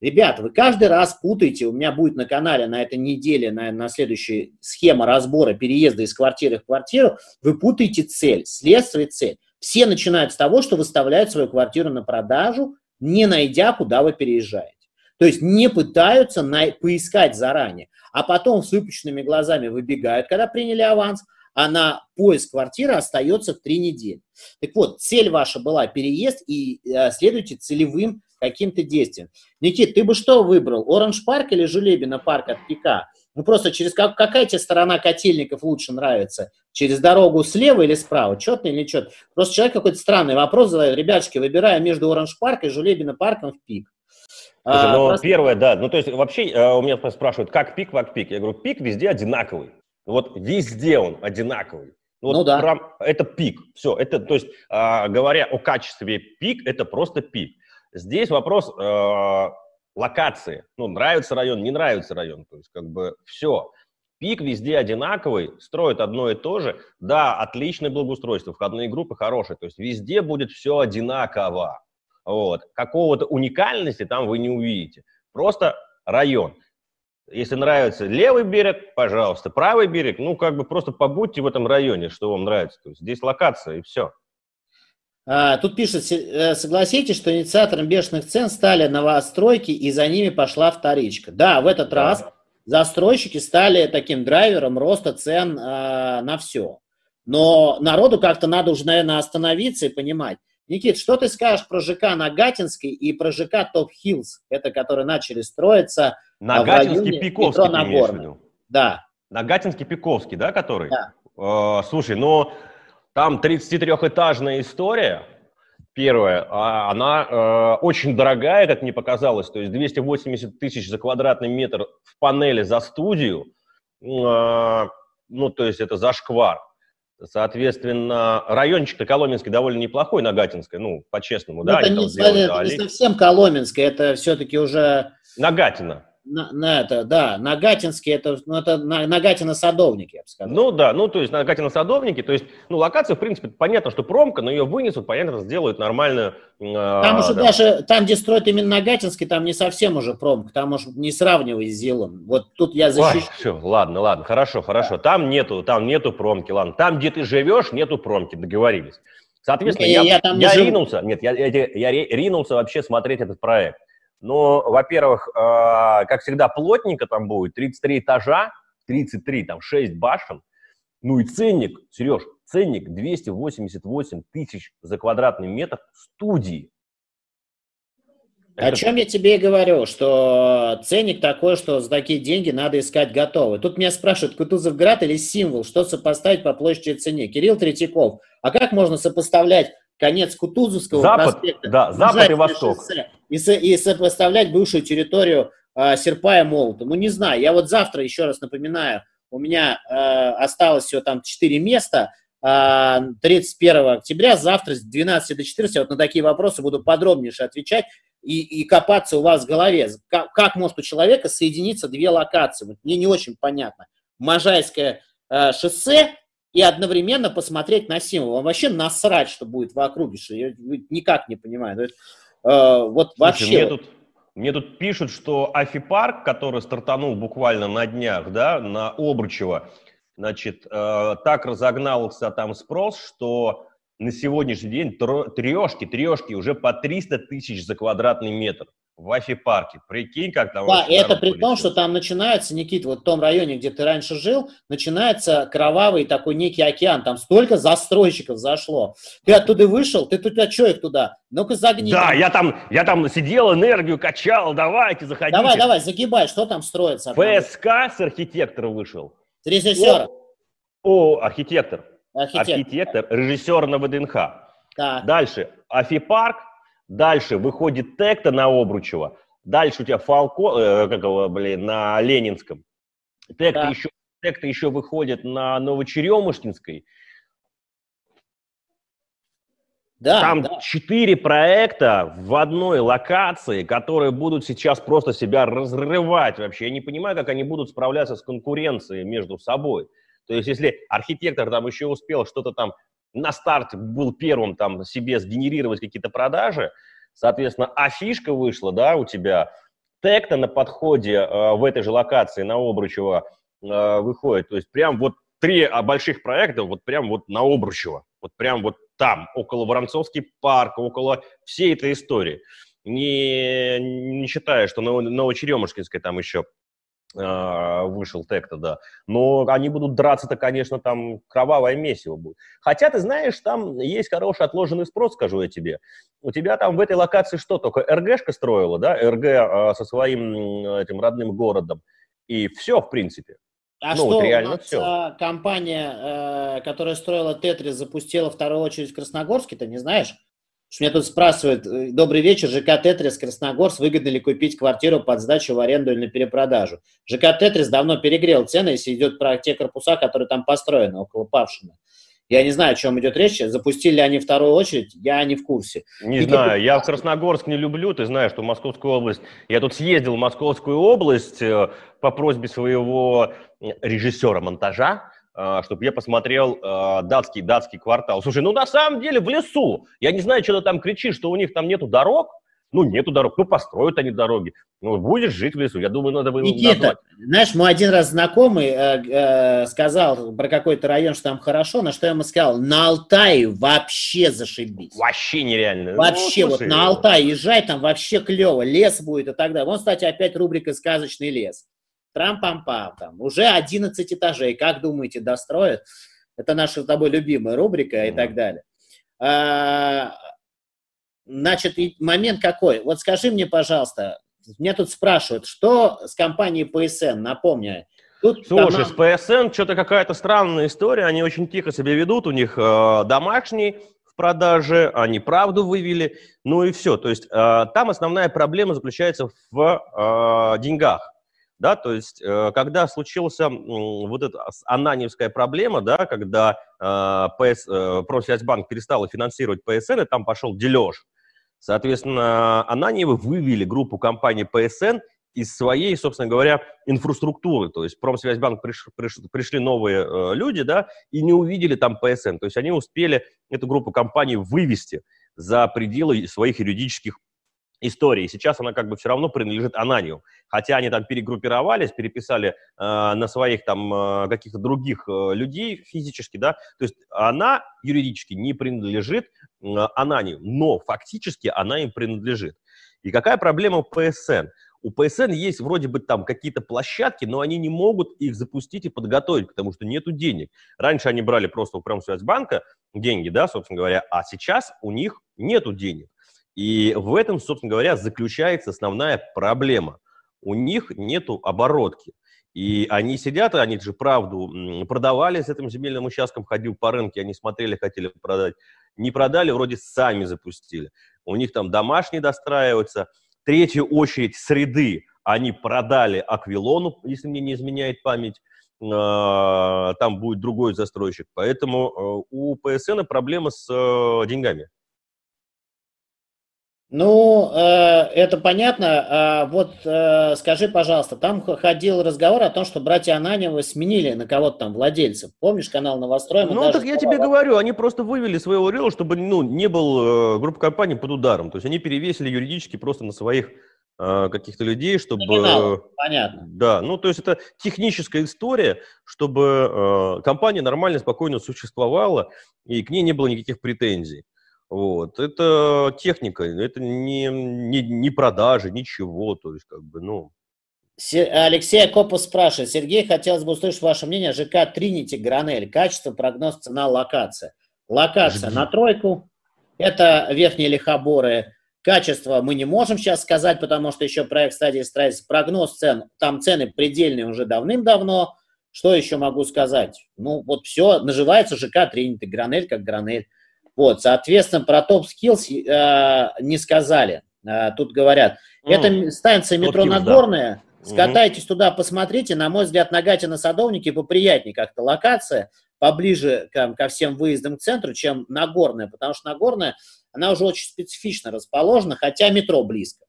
Ребята, вы каждый раз путаете, у меня будет на канале на этой неделе, на, на следующей схема разбора переезда из квартиры в квартиру, вы путаете цель, следствие цель. Все начинают с того, что выставляют свою квартиру на продажу, не найдя, куда вы переезжаете. То есть не пытаются на, поискать заранее, а потом с выпущенными глазами выбегают, когда приняли аванс, а на поиск квартиры остается три недели. Так вот, цель ваша была переезд и э, следуйте целевым каким-то действием. Никит, ты бы что выбрал, Оранж парк или Жулебина парк от Пика? Ну просто через как, какая тебе сторона котельников лучше нравится? Через дорогу слева или справа? Четный или нет? Просто человек какой-то странный вопрос задает. Ребятушки, выбираю между Оранж парк и Жулебина парком в Пик. Слушай, ну, просто... первое, да, ну, то есть вообще э, у меня спрашивают, как пик, как пик. Я говорю, пик везде одинаковый. Вот везде он одинаковый. Ну, вот ну да. Прям, это пик. Все, это, то есть, э, говоря о качестве пик, это просто пик. Здесь вопрос э, локации. Ну, нравится район, не нравится район. То есть, как бы, все. Пик везде одинаковый, строят одно и то же. Да, отличное благоустройство, входные группы хорошие. То есть, везде будет все одинаково. Вот. Какого-то уникальности там вы не увидите. Просто район. Если нравится левый берег, пожалуйста, правый берег, ну, как бы просто побудьте в этом районе, что вам нравится. То есть здесь локация, и все. А, тут пишет, э, согласитесь, что инициатором бешеных цен стали новостройки, и за ними пошла вторичка. Да, в этот да. раз застройщики стали таким драйвером роста цен а, на все. Но народу как-то надо уже, наверное, остановиться и понимать. Никит, что ты скажешь про ЖК Нагатинский и про ЖК Топ Хиллз, это которые начали строиться Нагатинский, в районе Пиковский, метро Нагорный. Да. Нагатинский, Пиковский, да, который? Да. Э, слушай, ну там 33-этажная история, первая, а она э, очень дорогая, как мне показалось, то есть 280 тысяч за квадратный метр в панели за студию, э, ну, то есть это зашквар. Соответственно, райончик-то Коломенский довольно неплохой, Нагатинская, ну, по-честному, ну, да? Это не, сделали, не совсем Коломенская, это все-таки уже... Нагатина на, на это, да, Нагатинский, это, ну, это Нагатино-Садовники, я бы сказал. Ну да, ну то есть Нагатино-Садовники, то есть, ну локация, в принципе, понятно, что промка, но ее вынесут, понятно, сделают нормальную. Э, там уже да. даже, там, где строят именно Нагатинский, там не совсем уже промка, там уже не сравнивай с Зилом. Вот тут я защищу. Ой, все, ладно, ладно, хорошо, хорошо, да. там нету, там нету промки, ладно, там, где ты живешь, нету промки, договорились. Соответственно, не, я, я, я ринулся, нет, я, я, я ринулся вообще смотреть этот проект. Но, во-первых, э, как всегда, плотненько там будет, 33 этажа, 33, там 6 башен. Ну и ценник, Сереж, ценник 288 тысяч за квадратный метр студии. О чем я тебе и говорю, что ценник такой, что за такие деньги надо искать готовый. Тут меня спрашивают, Кутузовград или символ, что сопоставить по площади и цене. Кирилл Третьяков, а как можно сопоставлять конец Кутузовского запад, проспекта, да, запад и восток, шоссе, и, со, и сопоставлять бывшую территорию э, Серпа и Молота. Ну, не знаю, я вот завтра, еще раз напоминаю, у меня э, осталось всего там 4 места, э, 31 октября, завтра с 12 до 14, я вот на такие вопросы буду подробнейше отвечать и, и копаться у вас в голове. Как, как может у человека соединиться две локации? Вот мне не очень понятно. Можайское э, шоссе и одновременно посмотреть на символ. Он вообще насрать, что будет в округе, что я никак не понимаю. есть, э, вот Слушай, вообще... Мне тут, мне тут пишут, что Афипарк, который стартанул буквально на днях, да, на Обручево, значит, э, так разогнался там спрос, что на сегодняшний день трешки, трешки уже по 300 тысяч за квадратный метр в Афи-парке. Прикинь, как там... Да, это при том, что там начинается, Никит, вот в том районе, где ты раньше жил, начинается кровавый такой некий океан. Там столько застройщиков зашло. Ты оттуда вышел, ты тут, а что их туда? Ну-ка загни. Да, там. я там, я там сидел, энергию качал, давайте, заходите. Давай, давай, загибай, что там строится? ФСК с архитектора вышел. С режиссера. О, о архитектор. Архитектор. архитектор, режиссер на ВДНХ. Так. Дальше, Афипарк, Дальше выходит Текта на Обручева. Дальше у тебя Фалко, э, как его, блин, на Ленинском. Текта, да. еще, Текта еще выходит на Новочеремушкинской. Да, Там да. четыре проекта в одной локации, которые будут сейчас просто себя разрывать вообще. Я не понимаю, как они будут справляться с конкуренцией между собой. То есть, если архитектор там еще успел что-то там на старте был первым там себе сгенерировать какие-то продажи, соответственно, афишка вышла, да, у тебя, тег на подходе э, в этой же локации на Обручево э, выходит, то есть прям вот три а, больших проекта вот прям вот на Обручево, вот прям вот там, около Воронцовский парк, около всей этой истории. Не, не считая, что на Новочеремушкинской там еще вышел тег-то, да. Но они будут драться-то, конечно, там кровавое месиво будет. Хотя, ты знаешь, там есть хороший отложенный спрос, скажу я тебе. У тебя там в этой локации что, только РГшка строила, да, РГ а, со своим этим родным городом, и все, в принципе. А ну, что вот реально у нас все. А, компания, э, которая строила Тетрис, запустила вторую очередь в Красногорске, ты не знаешь? Меня тут спрашивают, э, добрый вечер, ЖК Тетрис, Красногорск, выгодно ли купить квартиру под сдачу в аренду или на перепродажу? ЖК Тетрис давно перегрел цены, если идет про те корпуса, которые там построены, около Павшина. Я не знаю, о чем идет речь. Запустили ли они вторую очередь, я не в курсе. Не и знаю, я в Красногорск не люблю, ты знаешь, что Московскую область... Я тут съездил в Московскую область э, по просьбе своего режиссера монтажа, чтобы я посмотрел э, датский, датский квартал. Слушай, ну на самом деле в лесу. Я не знаю, что ты там кричишь, что у них там нету дорог. Ну, нету дорог. Ну, построят они дороги. Ну, будешь жить в лесу. Я думаю, надо бы Никита, назвать. знаешь, мой один раз знакомый э, э, сказал про какой-то район, что там хорошо, на что я ему сказал, на Алтае вообще зашибись. Вообще нереально. Ну, вообще, ну, слушай, вот на Алтай езжай, там вообще клево, лес будет и так далее. Вон, кстати, опять рубрика «Сказочный лес». Трам-пам-пам, там, уже 11 этажей, как думаете, достроят? Это наша с тобой любимая рубрика mm-hmm. и так далее. А, значит, момент какой? Вот скажи мне, пожалуйста, меня тут спрашивают, что с компанией PSN, напомню, Тут Слушай, команда... с PSN что-то какая-то странная история, они очень тихо себя ведут, у них э, домашний в продаже, они правду вывели, ну и все. То есть э, там основная проблема заключается в э, деньгах да, то есть э, когда случился вот эта ананевская проблема, да, когда э, ПС, э, Промсвязьбанк перестал финансировать ПСН, и там пошел дележ, соответственно, Ананьевы вывели группу компаний ПСН из своей, собственно говоря, инфраструктуры. То есть Промсвязьбанк приш, приш, пришли новые э, люди, да, и не увидели там ПСН. То есть они успели эту группу компаний вывести за пределы своих юридических истории. Сейчас она как бы все равно принадлежит Ананию. Хотя они там перегруппировались, переписали э, на своих там э, каких-то других э, людей физически, да. То есть она юридически не принадлежит э, Ананию, но фактически она им принадлежит. И какая проблема у ПСН? У ПСН есть вроде бы там какие-то площадки, но они не могут их запустить и подготовить, потому что нету денег. Раньше они брали просто у Промсвязьбанка деньги, да, собственно говоря, а сейчас у них нету денег. И в этом, собственно говоря, заключается основная проблема. У них нету оборотки. И они сидят, они же правду продавали с этим земельным участком, ходил по рынке, они смотрели, хотели продать. Не продали, вроде сами запустили. У них там домашние достраиваются. Третья очередь среды они продали Аквилону, если мне не изменяет память. А, там будет другой застройщик. Поэтому э, у ПСН проблема с э, деньгами. Ну, э, это понятно. А вот э, скажи, пожалуйста, там ходил разговор о том, что братья Ананевы сменили на кого-то там владельцев. Помнишь канал Новострой? Ну, так я тебе говорю, они просто вывели своего рела, чтобы ну, не был э, группа компаний под ударом. То есть они перевесили юридически просто на своих каких-то людей, чтобы... Номинал, понятно. Да, ну то есть это техническая история, чтобы компания нормально, спокойно существовала, и к ней не было никаких претензий. Вот. Это техника, это не, не, не продажи, ничего. То есть, как бы, ну... Алексей Акопов спрашивает. Сергей, хотелось бы услышать ваше мнение ЖК Тринити Гранель. Качество, прогноз, цена, локация. Локация на тройку. Это верхние лихоборы. Качество мы не можем сейчас сказать, потому что еще проект стадии строительства. Прогноз цен, там цены предельные уже давным-давно. Что еще могу сказать? Ну, вот все, наживается ЖК Тринити, Гранель как Гранель. Вот, соответственно, про топ-скиллс э, не сказали. Э, тут говорят, mm. это станция метро Top Нагорная, да. скатайтесь mm-hmm. туда, посмотрите. На мой взгляд, на Гатина Садовники поприятнее как-то локация, поближе к, ко всем выездам к центру, чем Нагорная, потому что Нагорная, она уже очень специфично расположена, хотя метро близко.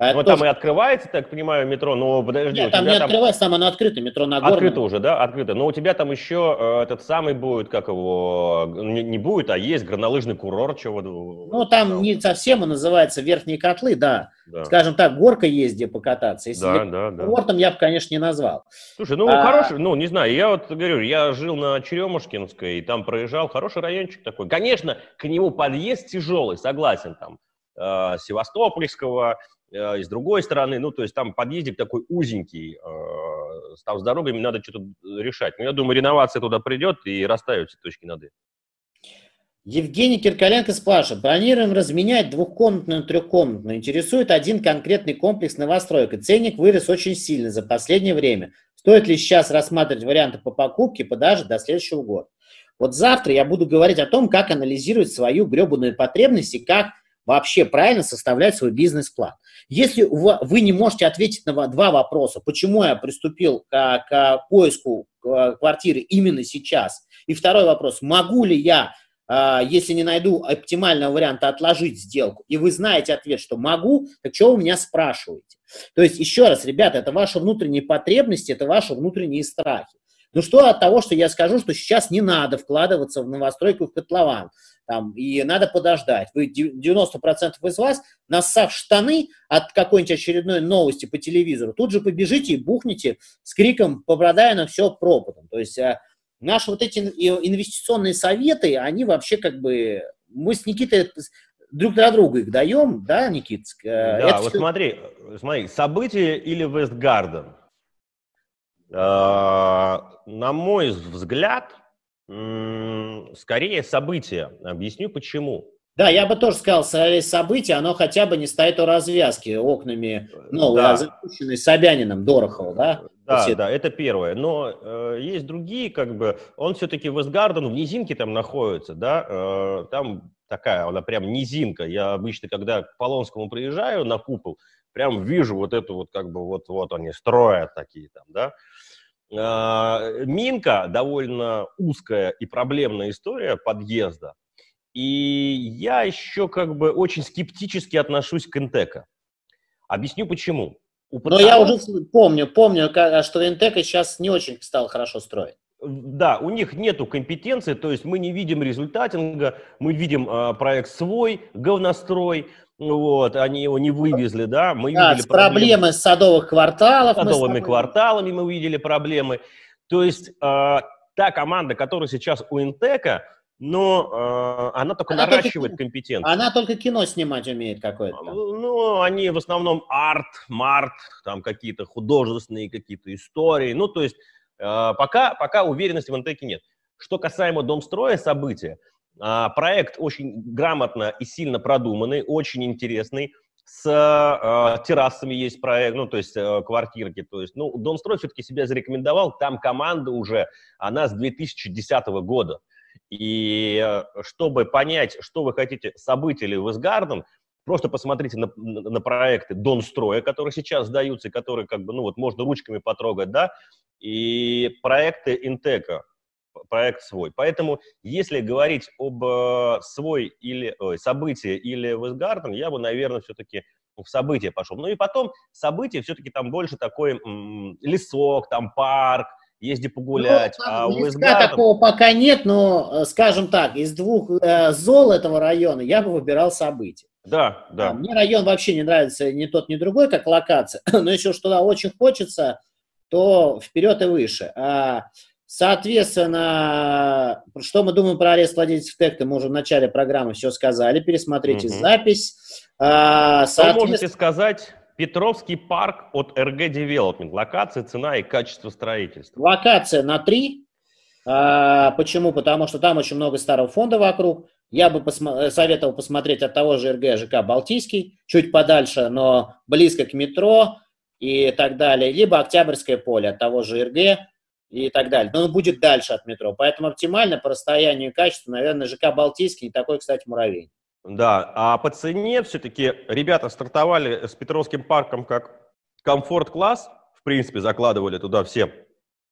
А ну, тоже... там и открывается, так понимаю, метро, но подожди. Нет, там не там... открывается, там оно открыто, метро на Открыто уже, да, открыто. Но у тебя там еще э, этот самый будет, как его, не, не будет, а есть горнолыжный курорт, чего Ну, там да. не совсем, он называется Верхние котлы, да. да. Скажем так, горка есть, где покататься. Если да, да, да. курортом я бы, конечно, не назвал. Слушай, ну, а... хороший, ну, не знаю, я вот говорю, я жил на Черемушкинской, и там проезжал, хороший райончик такой. Конечно, к нему подъезд тяжелый, согласен, там, э, Севастопольского, и с другой стороны, ну, то есть там подъездик такой узенький, э, там с дорогами надо что-то решать. Но я думаю, реновация туда придет и расставят все точки над «и». Евгений Киркаленко спрашивает, планируем разменять двухкомнатную на трехкомнатную. Интересует один конкретный комплекс новостройка. Ценник вырос очень сильно за последнее время. Стоит ли сейчас рассматривать варианты по покупке, подажи до следующего года? Вот завтра я буду говорить о том, как анализировать свою гребаную потребность и как вообще правильно составлять свой бизнес-план. Если вы не можете ответить на два вопроса, почему я приступил к, к поиску квартиры именно сейчас, и второй вопрос, могу ли я, а, если не найду оптимального варианта, отложить сделку, и вы знаете ответ, что могу, так что вы меня спрашиваете? То есть, еще раз, ребята, это ваши внутренние потребности, это ваши внутренние страхи. Ну что от того, что я скажу, что сейчас не надо вкладываться в новостройку в котлован, там, и надо подождать. Вы 90% из вас, нассав штаны от какой-нибудь очередной новости по телевизору, тут же побежите и бухните с криком, попадая на все пропадом. То есть а, наши вот эти инвестиционные советы, они вообще как бы... Мы с Никитой друг для друга их даем, да, Никит? Э, да, Это вот все... смотри, смотри, события или Вестгарден? А, на мой взгляд, скорее события. Объясню почему. Да, я бы тоже сказал, скорее события, оно хотя бы не стоит у развязки окнами, ну, да. запущенной Собянином, Дорохова, да? Да, Все... да, это первое. Но э, есть другие, как бы, он все-таки в Эсгарден, в низинке там находится, да, э, там такая, она прям низинка. Я обычно, когда к Полонскому приезжаю на купол, прям вижу вот эту вот, как бы, вот, вот они строят такие там, да. А, Минка довольно узкая и проблемная история подъезда. И я еще как бы очень скептически отношусь к Интека. Объясню почему. У Но я уже помню, помню, что Интека сейчас не очень стал хорошо строить. Да, у них нету компетенции, то есть мы не видим результатинга, мы видим э, проект свой, говнострой, вот, они его не вывезли, да, мы да, видели проблемы, проблемы с садовых кварталов. С садовыми кварталами мы видели проблемы. То есть э, та команда, которая сейчас у Интека, но э, она только она наращивает только, компетенцию. Она только кино снимать умеет какое-то. Ну, они в основном арт, март, там какие-то художественные какие-то истории. Ну, то есть э, пока, пока уверенности в Интеке нет. Что касаемо Домстроя события, проект очень грамотно и сильно продуманный, очень интересный. С э, террасами есть проект, ну, то есть э, квартирки. То есть, ну, Домстрой все-таки себя зарекомендовал. Там команда уже, она с 2010 года. И э, чтобы понять, что вы хотите, события или Визгарден, просто посмотрите на, на, на проекты Донстроя, которые сейчас сдаются, и которые, как бы, ну, вот можно ручками потрогать, да, и проекты Интека проект свой. Поэтому, если говорить об э, свой или ой, событии или Вестгарден, я бы, наверное, все-таки в события пошел. Ну и потом события все-таки там больше такой м- лесок, там парк, езди погулять. Ну, а у такого пока нет, но, э, скажем так, из двух э, зол этого района я бы выбирал события. Да, да. А, мне район вообще не нравится ни тот, ни другой, как локация. Но если уж туда очень хочется, то вперед и выше. А, соответственно, что мы думаем про арест владельцев ТЭКТа, мы уже в начале программы все сказали. Пересмотрите угу. запись. А, соответственно... Что можете сказать Петровский парк от РГ Development. Локация, цена и качество строительства. Локация на 3. А, почему? Потому что там очень много старого фонда вокруг. Я бы посмо- советовал посмотреть от того же РГ ЖК Балтийский, чуть подальше, но близко к метро и так далее. Либо Октябрьское поле от того же РГ и так далее. Но он будет дальше от метро. Поэтому оптимально по расстоянию и качеству, наверное, ЖК Балтийский и такой, кстати, муравей. Да, а по цене все-таки ребята стартовали с Петровским парком как комфорт-класс, в принципе, закладывали туда все э,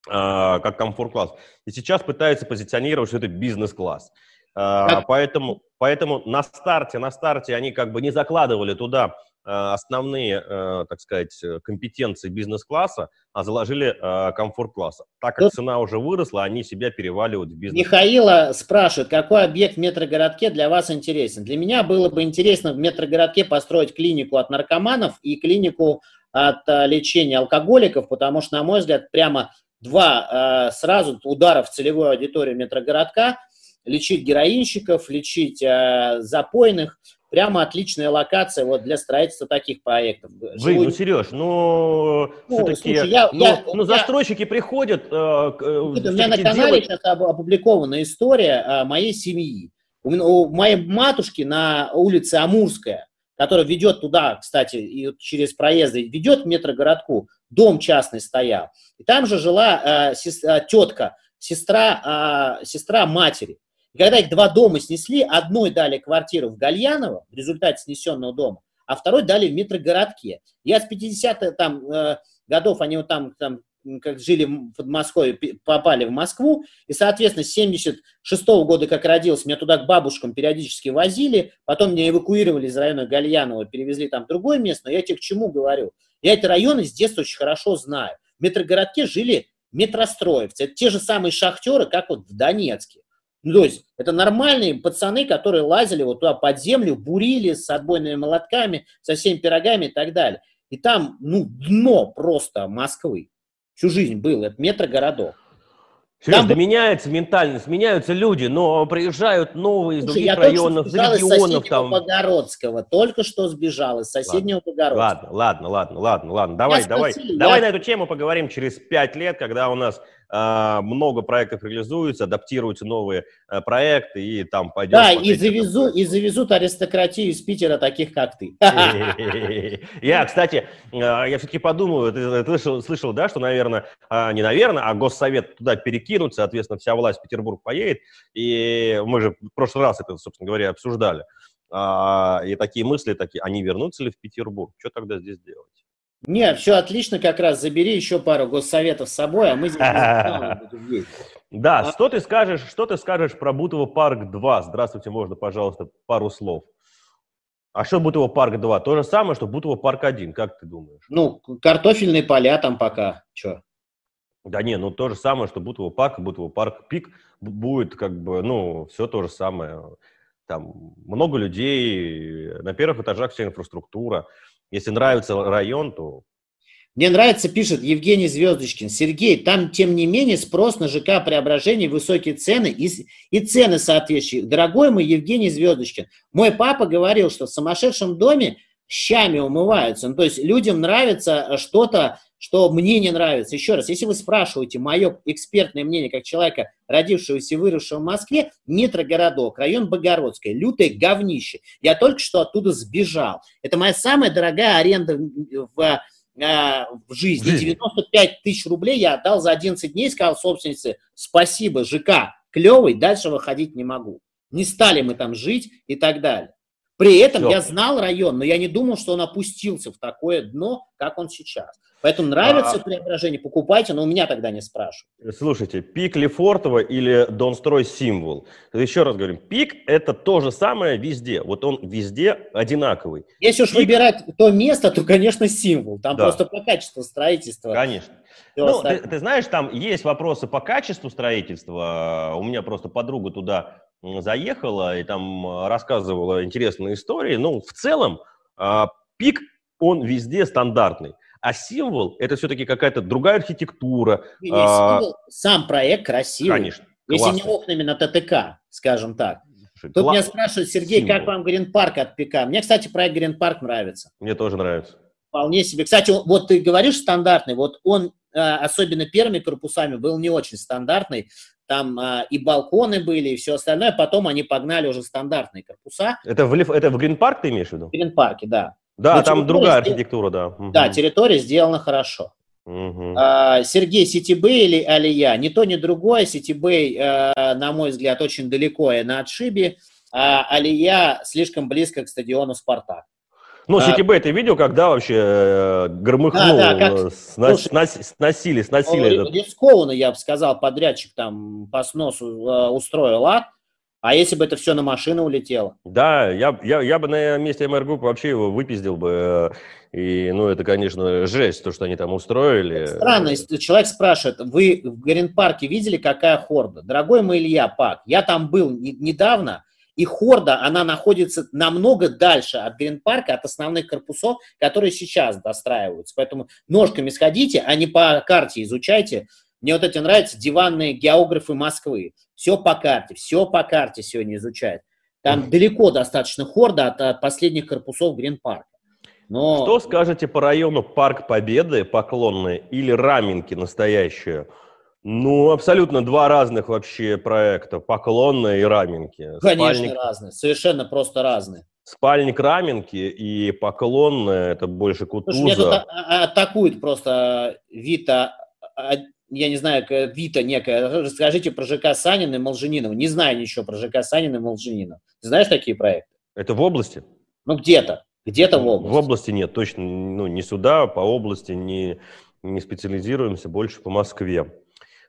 как комфорт-класс, и сейчас пытаются позиционировать, что это бизнес-класс. Э, поэтому, поэтому на старте, на старте они как бы не закладывали туда основные, э, так сказать, компетенции бизнес-класса, а заложили э, комфорт-класса. Так как Тут... цена уже выросла, они себя переваливают в бизнес. Михаила спрашивает, какой объект в метрогородке для вас интересен? Для меня было бы интересно в метрогородке построить клинику от наркоманов и клинику от лечения алкоголиков, потому что, на мой взгляд, прямо два сразу удара в целевую аудиторию метрогородка, лечить героинщиков, лечить запойных – прямо отличная локация вот для строительства таких проектов. Блин, Живой... ну, Сереж, ну, ну все-таки, слушай, я, ну, я, ну, застройщики я... приходят... Э, э, у меня на канале делать... сейчас опубликована история э, моей семьи. У, у моей матушки на улице Амурская, которая ведет туда, кстати, и через проезды, ведет к метрогородку, дом частный стоял. И там же жила э, сес, э, тетка, сестра, э, сестра матери. И когда их два дома снесли, одной дали квартиру в Гальяново в результате снесенного дома, а второй дали в метрогородке. Я с 50-х там, э, годов, они вот там, там как жили в Подмосковье, попали в Москву, и, соответственно, с 76 -го года, как родился, меня туда к бабушкам периодически возили, потом меня эвакуировали из района Гальянова, перевезли там в другое место, но я тебе к чему говорю? Я эти районы с детства очень хорошо знаю. В метрогородке жили метростроевцы, это те же самые шахтеры, как вот в Донецке. Ну, то есть это нормальные пацаны, которые лазили вот туда под землю, бурили с отбойными молотками, со всеми пирогами и так далее. И там, ну, дно просто Москвы. Всю жизнь было. Это метрогородок. Сереж, там... да меняется ментальность, меняются люди, но приезжают новые из Слушай, других районов, из регионов. Из там. Только что сбежал из соседнего ладно, Погородского. Ладно, ладно, ладно, ладно, ладно, давай, я давай, спросил, давай я... на эту тему поговорим через пять лет, когда у нас много проектов реализуются, адаптируются новые а, проекты, и там пойдет... Да, и, завезу, и завезут аристократию из Питера, таких как ты. Я, кстати, а, я все-таки подумаю, ты слышал, слышал, да, что, наверное, не наверное, а Госсовет туда перекинут, соответственно, вся власть в Петербург поедет, и мы же в прошлый раз это, собственно говоря, обсуждали. И такие мысли, такие, они вернутся ли в Петербург? Что тогда здесь делать? Нет, все отлично, как раз забери еще пару госсоветов с собой, а мы здесь Да, а что ты скажешь, что ты скажешь про Бутово парк 2? Здравствуйте, можно, пожалуйста, пару слов. А что Бутово парк 2? То же самое, что Бутово парк 1, как ты думаешь? Ну, картофельные поля там пока, что? Да не, ну то же самое, что Бутово парк, Бутово парк пик будет как бы, ну, все то же самое. Там много людей, на первых этажах вся инфраструктура. Если нравится район, то... Мне нравится, пишет Евгений Звездочкин. Сергей, там, тем не менее, спрос на ЖК преображение, высокие цены и, и цены соответствующие. Дорогой мой Евгений Звездочкин, мой папа говорил, что в сумасшедшем доме щами умываются. Ну, то есть людям нравится что-то что мне не нравится. Еще раз, если вы спрашиваете мое экспертное мнение как человека, родившегося и выросшего в Москве, метрогородок, район Богородское, лютое говнище. Я только что оттуда сбежал. Это моя самая дорогая аренда в, в жизни. 95 тысяч рублей я отдал за 11 дней, сказал собственнице, спасибо, ЖК, клевый, дальше выходить не могу. Не стали мы там жить и так далее. При этом Все. я знал район, но я не думал, что он опустился в такое дно, как он сейчас. Поэтому нравится а... преображение, покупайте, но у меня тогда не спрашивают. Слушайте, пик Лефортово или Донстрой символ. Еще раз говорим, пик это то же самое везде. Вот он везде одинаковый. Если уж выбирать то место, то, конечно, символ. Там да. просто по качеству строительства. Конечно. Ну, ты, ты знаешь, там есть вопросы по качеству строительства. У меня просто подруга туда заехала и там рассказывала интересные истории. Ну, в целом, а, пик, он везде стандартный. А символ – это все-таки какая-то другая архитектура. Не, не, символ, сам проект красивый. Конечно. Если не окнами на ТТК, скажем так. Слушай, Тут меня спрашивают, Сергей, символ. как вам Green Park от ПИК? Мне, кстати, проект Green Park нравится. Мне тоже нравится. Вполне себе. Кстати, вот ты говоришь стандартный, вот он, а, особенно первыми корпусами, был не очень стандартный. Там а, и балконы были, и все остальное. Потом они погнали уже стандартные корпуса. Это в, это в Грин Парк ты имеешь в виду? В Грин Парке, да. Да, Но там другая сдел... архитектура, да. Да, территория сделана хорошо. Угу. А, Сергей Ситибей или Алия? Ни то, ни другое. Ситибей, а, на мой взгляд, очень далеко и на отшибе, а Алия слишком близко к стадиону «Спартак». Ну, а, Ситибей, ты видел, когда вообще э, громыхнул, да, да, как, снос, слушай, сносили, сносили этот... Рискованно, я бы сказал, подрядчик там по сносу э, устроил ад, а если бы это все на машину улетело? Да, я, я, я бы на месте МР-группы вообще его выпиздил бы. Э, и, ну, это, конечно, жесть, то, что они там устроили. Странно, если человек спрашивает, вы в Грин-парке видели, какая хорда? Дорогой мой Илья Пак, я там был не, недавно, и хорда, она находится намного дальше от Грин-парка, от основных корпусов, которые сейчас достраиваются. Поэтому ножками сходите, а не по карте изучайте, мне вот эти нравятся диванные географы Москвы. Все по карте, все по карте сегодня изучают. Там mm далеко достаточно хорда от, от последних корпусов Грин-парка. Но... Что скажете по району Парк Победы, Поклонные или Раменки настоящие? Ну, абсолютно два разных вообще проекта, Поклонные и Раменки. Конечно, Спальник... разные, совершенно просто разные. Спальник Раменки и Поклонные, это больше Кутуза. Слушай, меня тут а, а, атакует просто Вита а, я не знаю, Вита некая, расскажите про ЖК Санина и Молжининова. Не знаю ничего про ЖК Санина и Молжининова. Ты знаешь такие проекты? Это в области? Ну, где-то. Где-то в области. В области нет, точно. Ну, не сюда, по области не, не специализируемся, больше по Москве.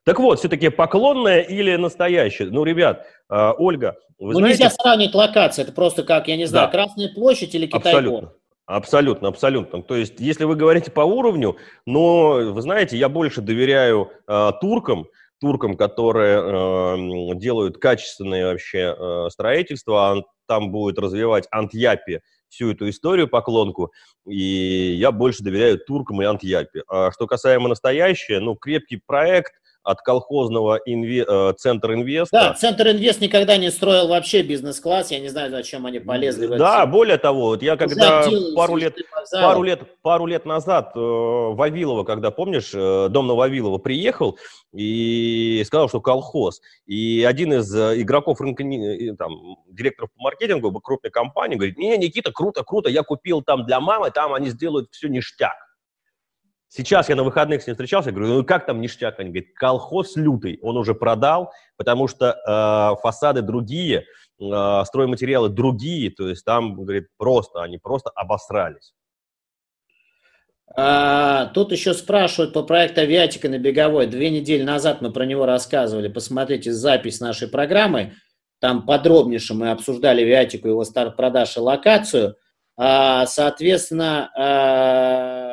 Так вот, все-таки поклонная или настоящая? Ну, ребят, э, Ольга, вы ну, знаете... нельзя сравнить локации, это просто как, я не знаю, да. Красная площадь или Китай Абсолютно. Абсолютно, абсолютно. То есть, если вы говорите по уровню, но, вы знаете, я больше доверяю э, туркам, туркам, которые э, делают качественное вообще э, строительство, а там будет развивать Антьяпи всю эту историю, поклонку, и я больше доверяю туркам и Антьяпи. А что касаемо настоящего, ну, крепкий проект – от колхозного инве... Э, Центр Инвеста. Да, Центр Инвест никогда не строил вообще бизнес-класс, я не знаю, зачем они полезли в это. Да, более того, вот я когда пару лет, пару, лет, пару лет назад э, Вавилова, когда, помнишь, э, дом на Вавилова приехал и сказал, что колхоз. И один из э, игроков рынка, там, директоров по маркетингу крупной компании говорит, не, Никита, круто, круто, я купил там для мамы, там они сделают все ништяк. Сейчас я на выходных с ним встречался, говорю, ну как там ништяк? Они говорят, колхоз лютый, он уже продал, потому что э, фасады другие, э, стройматериалы другие, то есть там, говорит, просто, они просто обосрались. А, тут еще спрашивают по проекту «Авиатика» на Беговой. Две недели назад мы про него рассказывали. Посмотрите запись нашей программы. Там подробнейше мы обсуждали «Авиатику», его старт продаж и локацию. А, соответственно, а,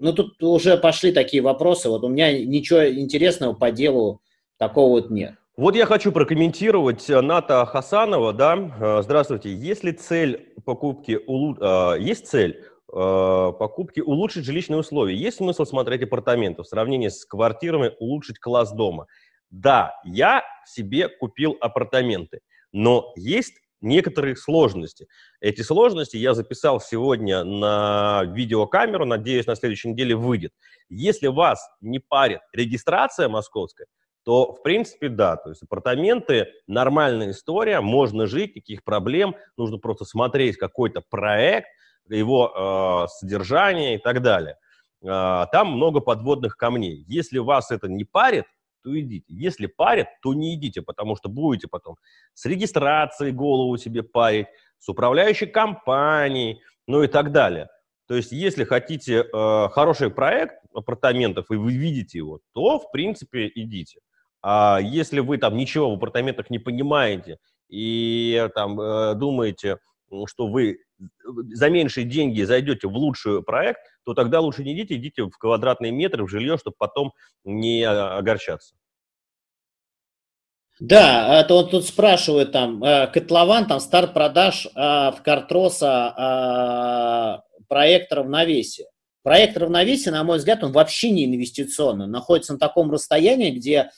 ну, тут уже пошли такие вопросы. Вот у меня ничего интересного по делу такого вот нет. Вот я хочу прокомментировать Ната Хасанова, да, э, здравствуйте. Если цель покупки, э, есть цель э, покупки улучшить жилищные условия, есть смысл смотреть апартаменты в сравнении с квартирами, улучшить класс дома? Да, я себе купил апартаменты, но есть некоторые сложности. Эти сложности я записал сегодня на видеокамеру, надеюсь, на следующей неделе выйдет. Если вас не парит регистрация московская, то, в принципе, да, то есть апартаменты, нормальная история, можно жить, никаких проблем, нужно просто смотреть какой-то проект, его э, содержание и так далее. Э, там много подводных камней. Если вас это не парит, то идите. Если парят, то не идите, потому что будете потом с регистрацией голову себе парить, с управляющей компанией, ну и так далее. То есть, если хотите э, хороший проект апартаментов, и вы видите его, то, в принципе, идите. А если вы там ничего в апартаментах не понимаете и там э, думаете, что вы за меньшие деньги зайдете в лучший проект, то тогда лучше не идите, идите в квадратные метры, в жилье, чтобы потом не огорчаться. Да, это вот тут спрашивают там, э, котлован, там старт продаж э, в Картроса э, проект равновесия. Проект равновесия, на мой взгляд, он вообще не инвестиционный, он находится на таком расстоянии, где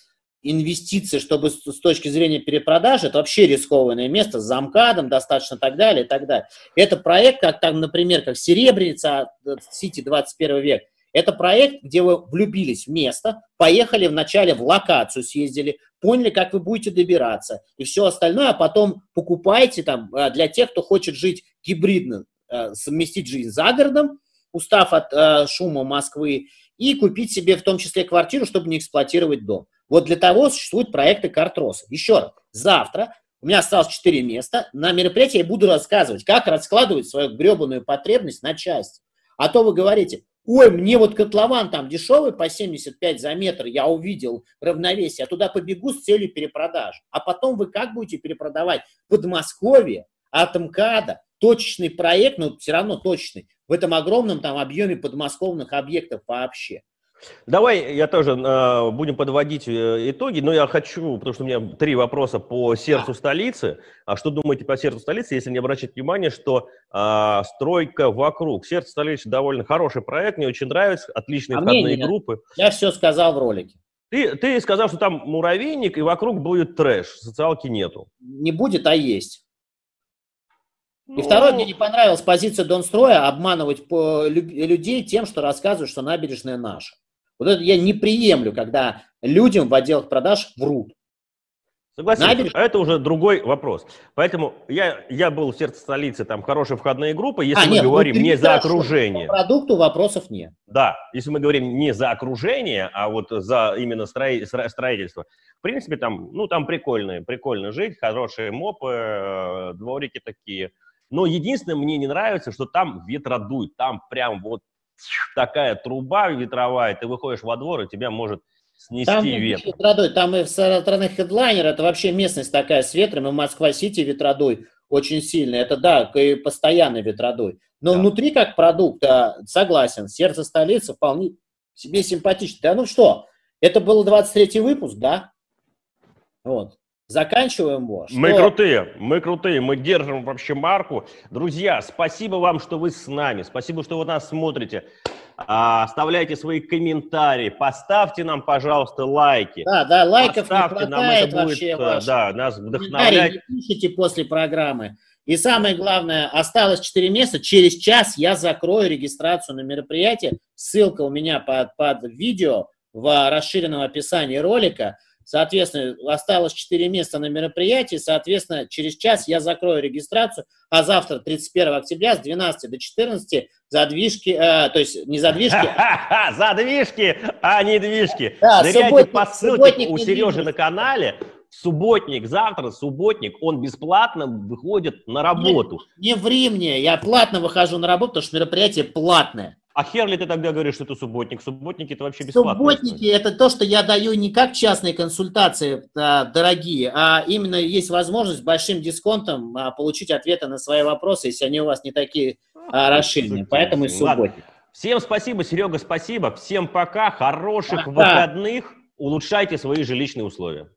инвестиции, чтобы с, точки зрения перепродажи, это вообще рискованное место с замкадом достаточно так далее, и так далее. Это проект, как там, например, как Серебряница, Сити 21 век, это проект, где вы влюбились в место, поехали вначале в локацию, съездили, поняли, как вы будете добираться, и все остальное, а потом покупайте там э, для тех, кто хочет жить гибридно, э, совместить жизнь за городом, устав от э, шума Москвы, и купить себе в том числе квартиру, чтобы не эксплуатировать дом. Вот для того существуют проекты Картроса. Еще раз, завтра у меня осталось 4 места, на мероприятии я буду рассказывать, как раскладывать свою гребаную потребность на части. А то вы говорите, ой, мне вот котлован там дешевый по 75 за метр, я увидел равновесие, а туда побегу с целью перепродаж. А потом вы как будете перепродавать? Подмосковье, от МКАДа, точечный проект, но все равно точный, в этом огромном там объеме подмосковных объектов вообще. Давай я тоже э, будем подводить э, итоги, но я хочу, потому что у меня три вопроса по сердцу столицы. А что думаете по сердцу столицы, если не обращать внимание, что э, стройка вокруг. Сердце столицы довольно хороший проект, мне очень нравится, отличные а входные группы. Я все сказал в ролике. Ты, ты сказал, что там муравейник, и вокруг будет трэш, социалки нету. Не будет, а есть. И ну... второе, мне не понравилась позиция Донстроя обманывать людей тем, что рассказывают, что набережная наша. Вот это я не приемлю, когда людям в отделах продаж врут. Согласен, Набережная... это уже другой вопрос. Поэтому я, я был в сердце столицы, там хорошие входные группы, если а, мы нет, говорим не за окружение. По продукту вопросов нет. Да, если мы говорим не за окружение, а вот за именно строительство. В принципе, там, ну, там прикольно, прикольно жить, хорошие мопы, э, дворики такие. Но единственное, мне не нравится, что там ветра дует, там прям вот такая труба ветровая, ты выходишь во двор, и тебя может снести там ветер. Ветродой, там и в стороны хедлайнер, это вообще местность такая с ветром, и в Москва-Сити ветродой очень сильный. Это да, и постоянный ветродой. Но да. внутри как продукт, согласен, сердце столицы вполне себе симпатично. Да ну что, это был 23-й выпуск, да? Вот. Заканчиваем его. Что... Мы крутые, мы крутые, мы держим вообще марку. Друзья, спасибо вам, что вы с нами, спасибо, что вы нас смотрите. А, оставляйте свои комментарии, поставьте нам, пожалуйста, лайки. Да, да, лайков поставьте, не хватает нам это будет, вообще. Да, нас вдохновлять. пишите после программы. И самое главное, осталось 4 месяца, через час я закрою регистрацию на мероприятие. Ссылка у меня под, под видео в расширенном описании ролика. Соответственно, осталось 4 места на мероприятии, соответственно, через час я закрою регистрацию, а завтра, 31 октября, с 12 до 14 задвижки, э, то есть не задвижки. Задвижки, а не движки. Субботник, по ссылке у Сережи на канале. Субботник, завтра субботник, он бесплатно выходит на работу. Не, не ври мне, я платно выхожу на работу, потому что мероприятие платное. А херли ты тогда говоришь, что это субботник? Субботники это вообще бесплатно. Субботники это то, что я даю не как частные консультации а, дорогие, а именно есть возможность большим дисконтом а, получить ответы на свои вопросы, если они у вас не такие а, расширенные. Поэтому и субботник. Ладно. Всем спасибо, Серега, спасибо. Всем пока, хороших пока. выходных. Улучшайте свои жилищные условия.